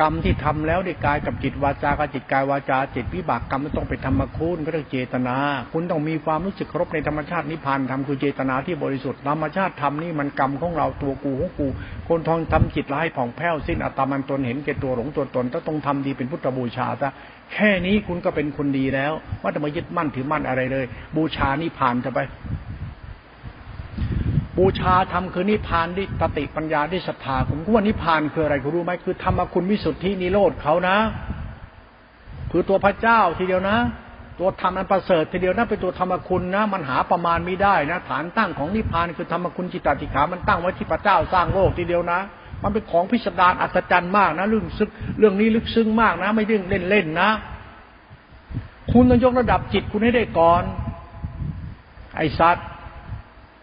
กรรมที่ทำแล้วด้วยกายกับจิตวาจากับจิตกายวาจาจิตวิบากกรรมมันต้องเป็นธรรมคุณก็ต้องเจตนา คุณต้องมีความรู้สึกครบในธรรมชาตินิพพานธรรมคือเจตนาที่บริสุทธิ์ธรรมชาติธรรมนี่มันกรรมของเราตัวกูของกู คนทองทำจิตร้ายผ่องแผ้วสิ้นอัตมันตนเห็นแก่ตัวหลงตัวตนต้องทำดีเป็นพุทธบูชาซะแค่นี้คุณก็เป็นคนดีแล้ว ว่าจะมายึดมั่นถือมั่นอะไรเลย บูชานิพพานจะไป บูชาธรรมคือนิพพานดิสติปัญญาดิศรัทธาผมว่านิพพานคืออะไรคุณรู้ไหมคือธรรมคุณวิสุทธินิโรธเขานะ คือตัวพระเจ้าทีเดียวนะ ตัวธรรมอันประเสริฐทีเดียวนะเป็นตัวธรรมคุณนะ มันหาประมาณไม่ได้นะ ฐานตั้งของนิพพานคือธรรมคุณจิตติขา มันตั้งไว้ที่พระเจ้าสร้างโลกทีเดียวนะ มันเป็นของพิสดารอัศจรรย์มากนะเรื่องซึกเรื่องนี้ลึกซึ้งมากนะ ไม่เรื่องเล่นๆนะ คุณต้องยกระดับจิตคุณให้ได้ก่อน ไอ้สัตว์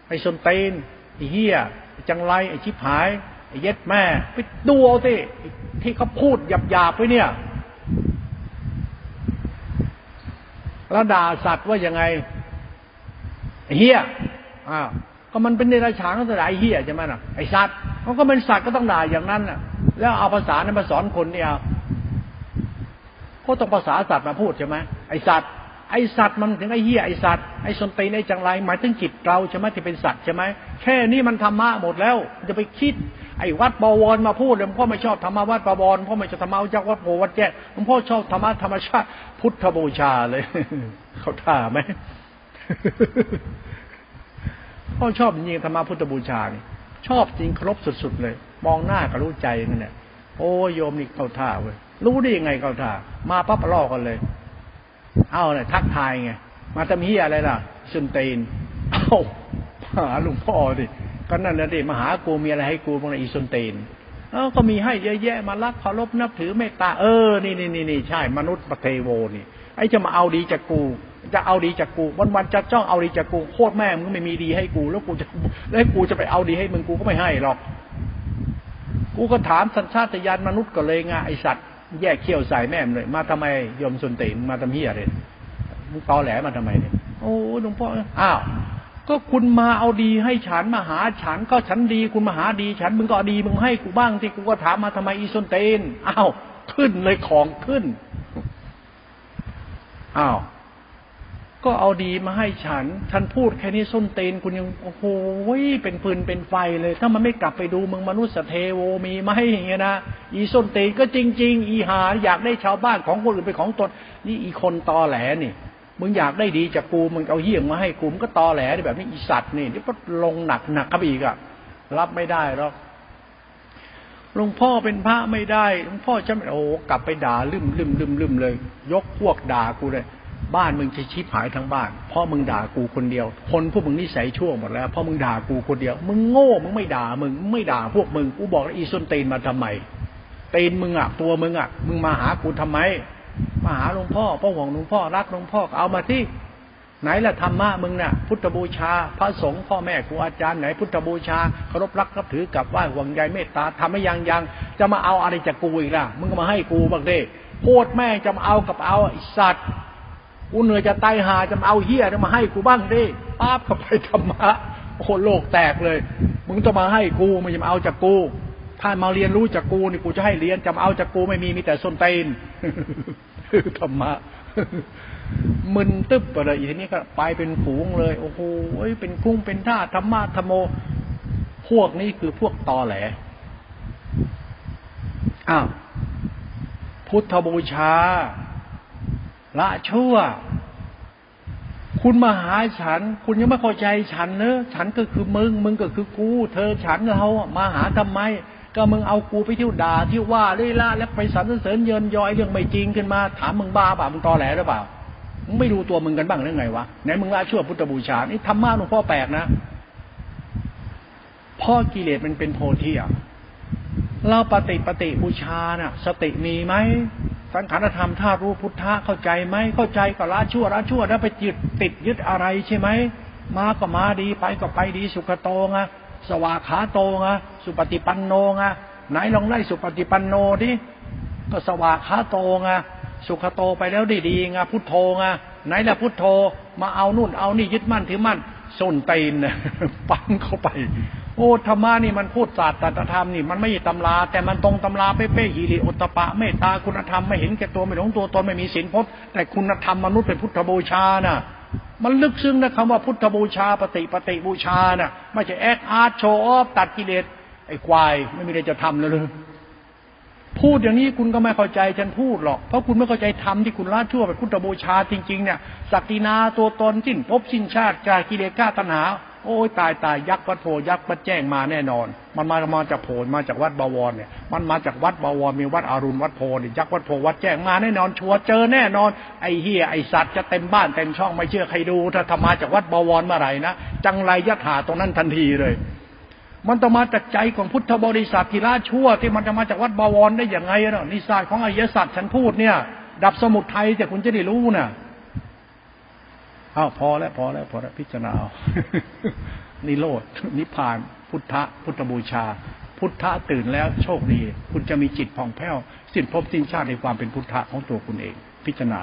ไอ้สนเตนไอ้เฮียไอ้จังไรไอ้ชิบหายไอ้เย็ดแม่ไปดูเอาสิที่เขาพูดหยาบๆไปเนี่ยแล้วด่าสัตว์ว่ายังไงไอ้เฮียอ้าวก็มันเป็นเนรชานก็จะด่าไอ้เหี้ยใช่ไหมน่ะไอ้สัตว์มันก็เป็นสัตว์ก็ต้องด่าอย่างนั้นน่ะ แล้วเอาภาษานั้นมาสอนคนเนี่ยก็ต้องภาษาสัตว์มาพูดใช่ไหมไอ้สัตว์ ไอสัตว์มันถึงไอเหี้ยไอสัตว์ไอสนตีนไอจังไรหมายถึงจิตเราใช่ไหมที่เป็นสัตว์ใช่ไหมแค่นี้มันธรรมะหมดแล้วจะไปคิดไอวัดบวรมาพูดเลยพ่อไม่ชอบธรรมะวัดบวรพ่อไม่ชอบธรรมะจากวัดโพวัดแจ้หลวงพ่อชอบธรรมะธรรมชาติ พุทธบูชาเลย เขาท่าไหมพ่อชอบจริงธรรมะพุทธบูชานี่ชอบจริงครบสุดๆเลย มองหน้าก็รู้ใจนั่นแหละโอ้โยมนี่เข้าท่าเว้ยรู้ได้ยังไงเข้าท่า มาปั๊บล่อกันเลย เอาเลยทักทายไง มาทำเฮียอะไรล่ะสุนเตนเอาหาหลวงพ่อดิก็นั่นนะดิมาหากูมีอะไรให้กูบ้างอีสุนเตนเออก็มีให้เยอะแยะมารักเคารพนับถือเมตตาเออนี่นี่นี่นี่ใช่ มนุษย์ปเทโวนี่ไอ้จะมาเอาดีจากกู จะเอาดีจากกูวันวันจะจ้องเอาดีจากกูโคตรแม่มึงไม่มีดีให้กู แล้วกูจะแล้วกูจะไปเอาดีให้มึงกูก็ไม่ให้หรอก กูก็ถามสัญชาตญาณมนุษย์ก็เลยไงไอสัตว์ แยกเขี้ยวใส่แม่เลย มาทำไมยมสุนติมาทำเฮียเลยมึงตอแหลมาทำไมเนี่ยโอ้หลวงพ่ออ้าวก็คุณมาเอาดีให้ฉันมาหาฉันก็ฉันดี คุณมาหาดี ฉันมึงก็ดีมึงให้กูบ้างที่กูก็ถามมาทำไมอีสุนเตนอ้าวขึ้นเลยของขึ้นอ้าว ก็เอาดีมาให้ฉัน ฉันพูดแค่นี้ส้นเตนคุณยังโอ้โหเป็นปืนเป็นไฟเลย ถ้ามันไม่กลับไปดูมึงมนุษย์เทโวมีไหมอย่างเงี้ยนะอีส้นเตนก็จริง ๆ อีหา อยากได้ชาวบ้านของคนอื่นเป็นของตน นี่อีคนตอแหลนี่ มึงอยากได้ดีจากกูมึงเอาเหี้ยงมาให้กูมึงก็ตอแหลแบบนี้อีสัตว์นี่นี่ก็ลงหนักหนักครับอีกอะรับไม่ได้หรอกหลวงพ่อเป็นพระไม่ได้หลวงพ่อจะไม่โอ้กลับไปด่าลืมลืมลืมลืมเลย ยกพวกด่ากูเลย บ้านมึงจะชิบหายทั้งบ้าน เพราะมึงด่ากูคนเดียว คนพวกมึงนิสัยชั่วหมดแล้ว เพราะมึงด่ากูคนเดียว มึงโง่ มึงไม่ด่ามึง ไม่ด่าพวกมึง กูบอกแล้วอีส้นตีนมาทำไมตีนมึงอะ ตัวมึงอะ มึงมาหากูทำไม มาหาหลวงพ่อพ่อห่วงหลวงพ่อรักหลวงพ่อเอามาที่ไหนล่ะธรรมะมึงน่ะ พุทธบูชา พระสงฆ์พ่อแม่ครูอาจารย์ไหนพุทธบูชาเคารพรักนับถือกับไหว้ห่วงใยเมตตาทำให้ยังยังจะมาเอาอะไรจากกูอีกล่ะ มึงก็มาให้กูบ้างเด้โคตรแม่จะมาเอากับเอาไอสัตว์ กูเหนื่อยจะตายหาจะมาเอาเฮียจะมาให้กูบ้างดิป้าบเข้าไปธรรมะโอ้โลกแตกเลย มึงจะมาให้กูไม่จะมาเอาจากกูถ้ามาเรียนรู้จากกูนี่กูจะให้เรียนจะมาเอาจากกูไม่มีมีแต่ส้นเตนธรรมะมึนตึ๊บอะไรอีทีนี้ก็ไปเป็นฝูงเลย โอ้โหเป็นกุ้งเป็นท่าธรรมะธรรมโม พวกนี้คือพวกตอแหลอ้าวพุทธบูชา ละชั่ว คุณมาหาฉัน คุณยังไม่เข้าใจฉันเนอะฉันก็คือมึง มึงก็คือกู เธอฉันเรามาหาทำไม ก็มึงเอากูไปเที่ยวด่าที่ว่าเล่ล่าแล้วไปสรรเสริญเยินยอยเรื่องไม่จริงขึ้นมา ถามมึงบ้าเปล่ามึงตอแหลหรือเปล่ามึงไม่ดูตัวมึงกันบ้างหรือไงวะไหนมึงละชั่วพุทธบูชานี่ธรรมะหลวงพ่อแปลกนะพ่อกิเลสมันเป็นโพธิอะ เราปฏิปฏิบูชาน่ะ สติมีไหมสังขารธรรมถ้ารู้พุทธะเข้าใจไหมเข้าใจก็ละชั่วละชั่วแล้วไปจิตติดยึดอะไรใช่ไหมมาก็มาดีไปก็ไปดีสุขโตงะสวาขาโตงะสุปฏิปันโนงะไหนลองไล่สุปฏิปันโนดิก็สวาขาโตงะสุขโตไปแล้วดีดีงะพุทโธงะไหนละพุทโธมาเอานู่นเอานี่ยึดมั่นถือมั่นส้นตีนปังเข้าไป โอ้ธรรมะนี่มันพูดศาสตร์ตธรรมนี่มันไม่ใช่ตำรา แต่มันตรงตำราเป๊ะๆฮิริโอตปะเมตตาคุณธรรมไม่เห็นแก่ตัวไม่หลงตัวตนไม่มีศีลพจน์แต่คุณธรรมมนุษย์เป็นพุทธบูชาน่ะ มันลึกซึ้งนะคำว่าพุทธบูชาปฏิปฏิบูชาน่ะไม่ใช่แอคอาร์ตโชว์ออฟตัดกิเลสไอ้ควายไม่มีอะไรจะทำเลยพูดอย่างนี้คุณก็ไม่เข้าใจฉันพูดหรอก เพราะคุณไม่เข้าใจธรรมที่คุณละชั่วเป็นพุทธบูชาจริงๆเนี่ยสักดินาตัวตนสิ้นภพสิ้นชาติจากกิเลสก้าตัณหา โอ้ยตายตายยักษ์วัดโพยักษ์วัดแจ้งมาแน่นอน มันมามาจากโพมาจากวัดบวรเนี่ย มันมาจากวัดบวรมีวัดอรุณวัดโพนี่ยักษ์วัดโพวัดแจ้งมาแน่นอน ชัวเจอแน่นอนไอ้เฮียไอ้สัตว์จะเต็มบ้านเต็มช่องไม่เชื่อใครดูถ้าทำมาจากวัดบวรเมื่อไหร่นะจังไรยัดหาตรงนั้นทันทีเลย มันต้องมาจากใจของพุทธบริษัทที่ละชั่ว ที่มันจะมาจากวัดบวรได้อย่างไงเนาะนิสัยของอริยสัจฉันพูดเนี่ย ดับสมุทัยแต่คุณจะได้รู้น่ะ อ้าวพอแล้วพอแล้วพอแล้วพิจารณาเอานิโรธนิพพาน พุทธพุทธบูชา พุทธะตื่นแล้วโชคดี คุณจะมีจิตผ่องแผ้ว สิ้นภพสิ้นชาติในความเป็นพุทธะของตัวคุณเอง พิจารณา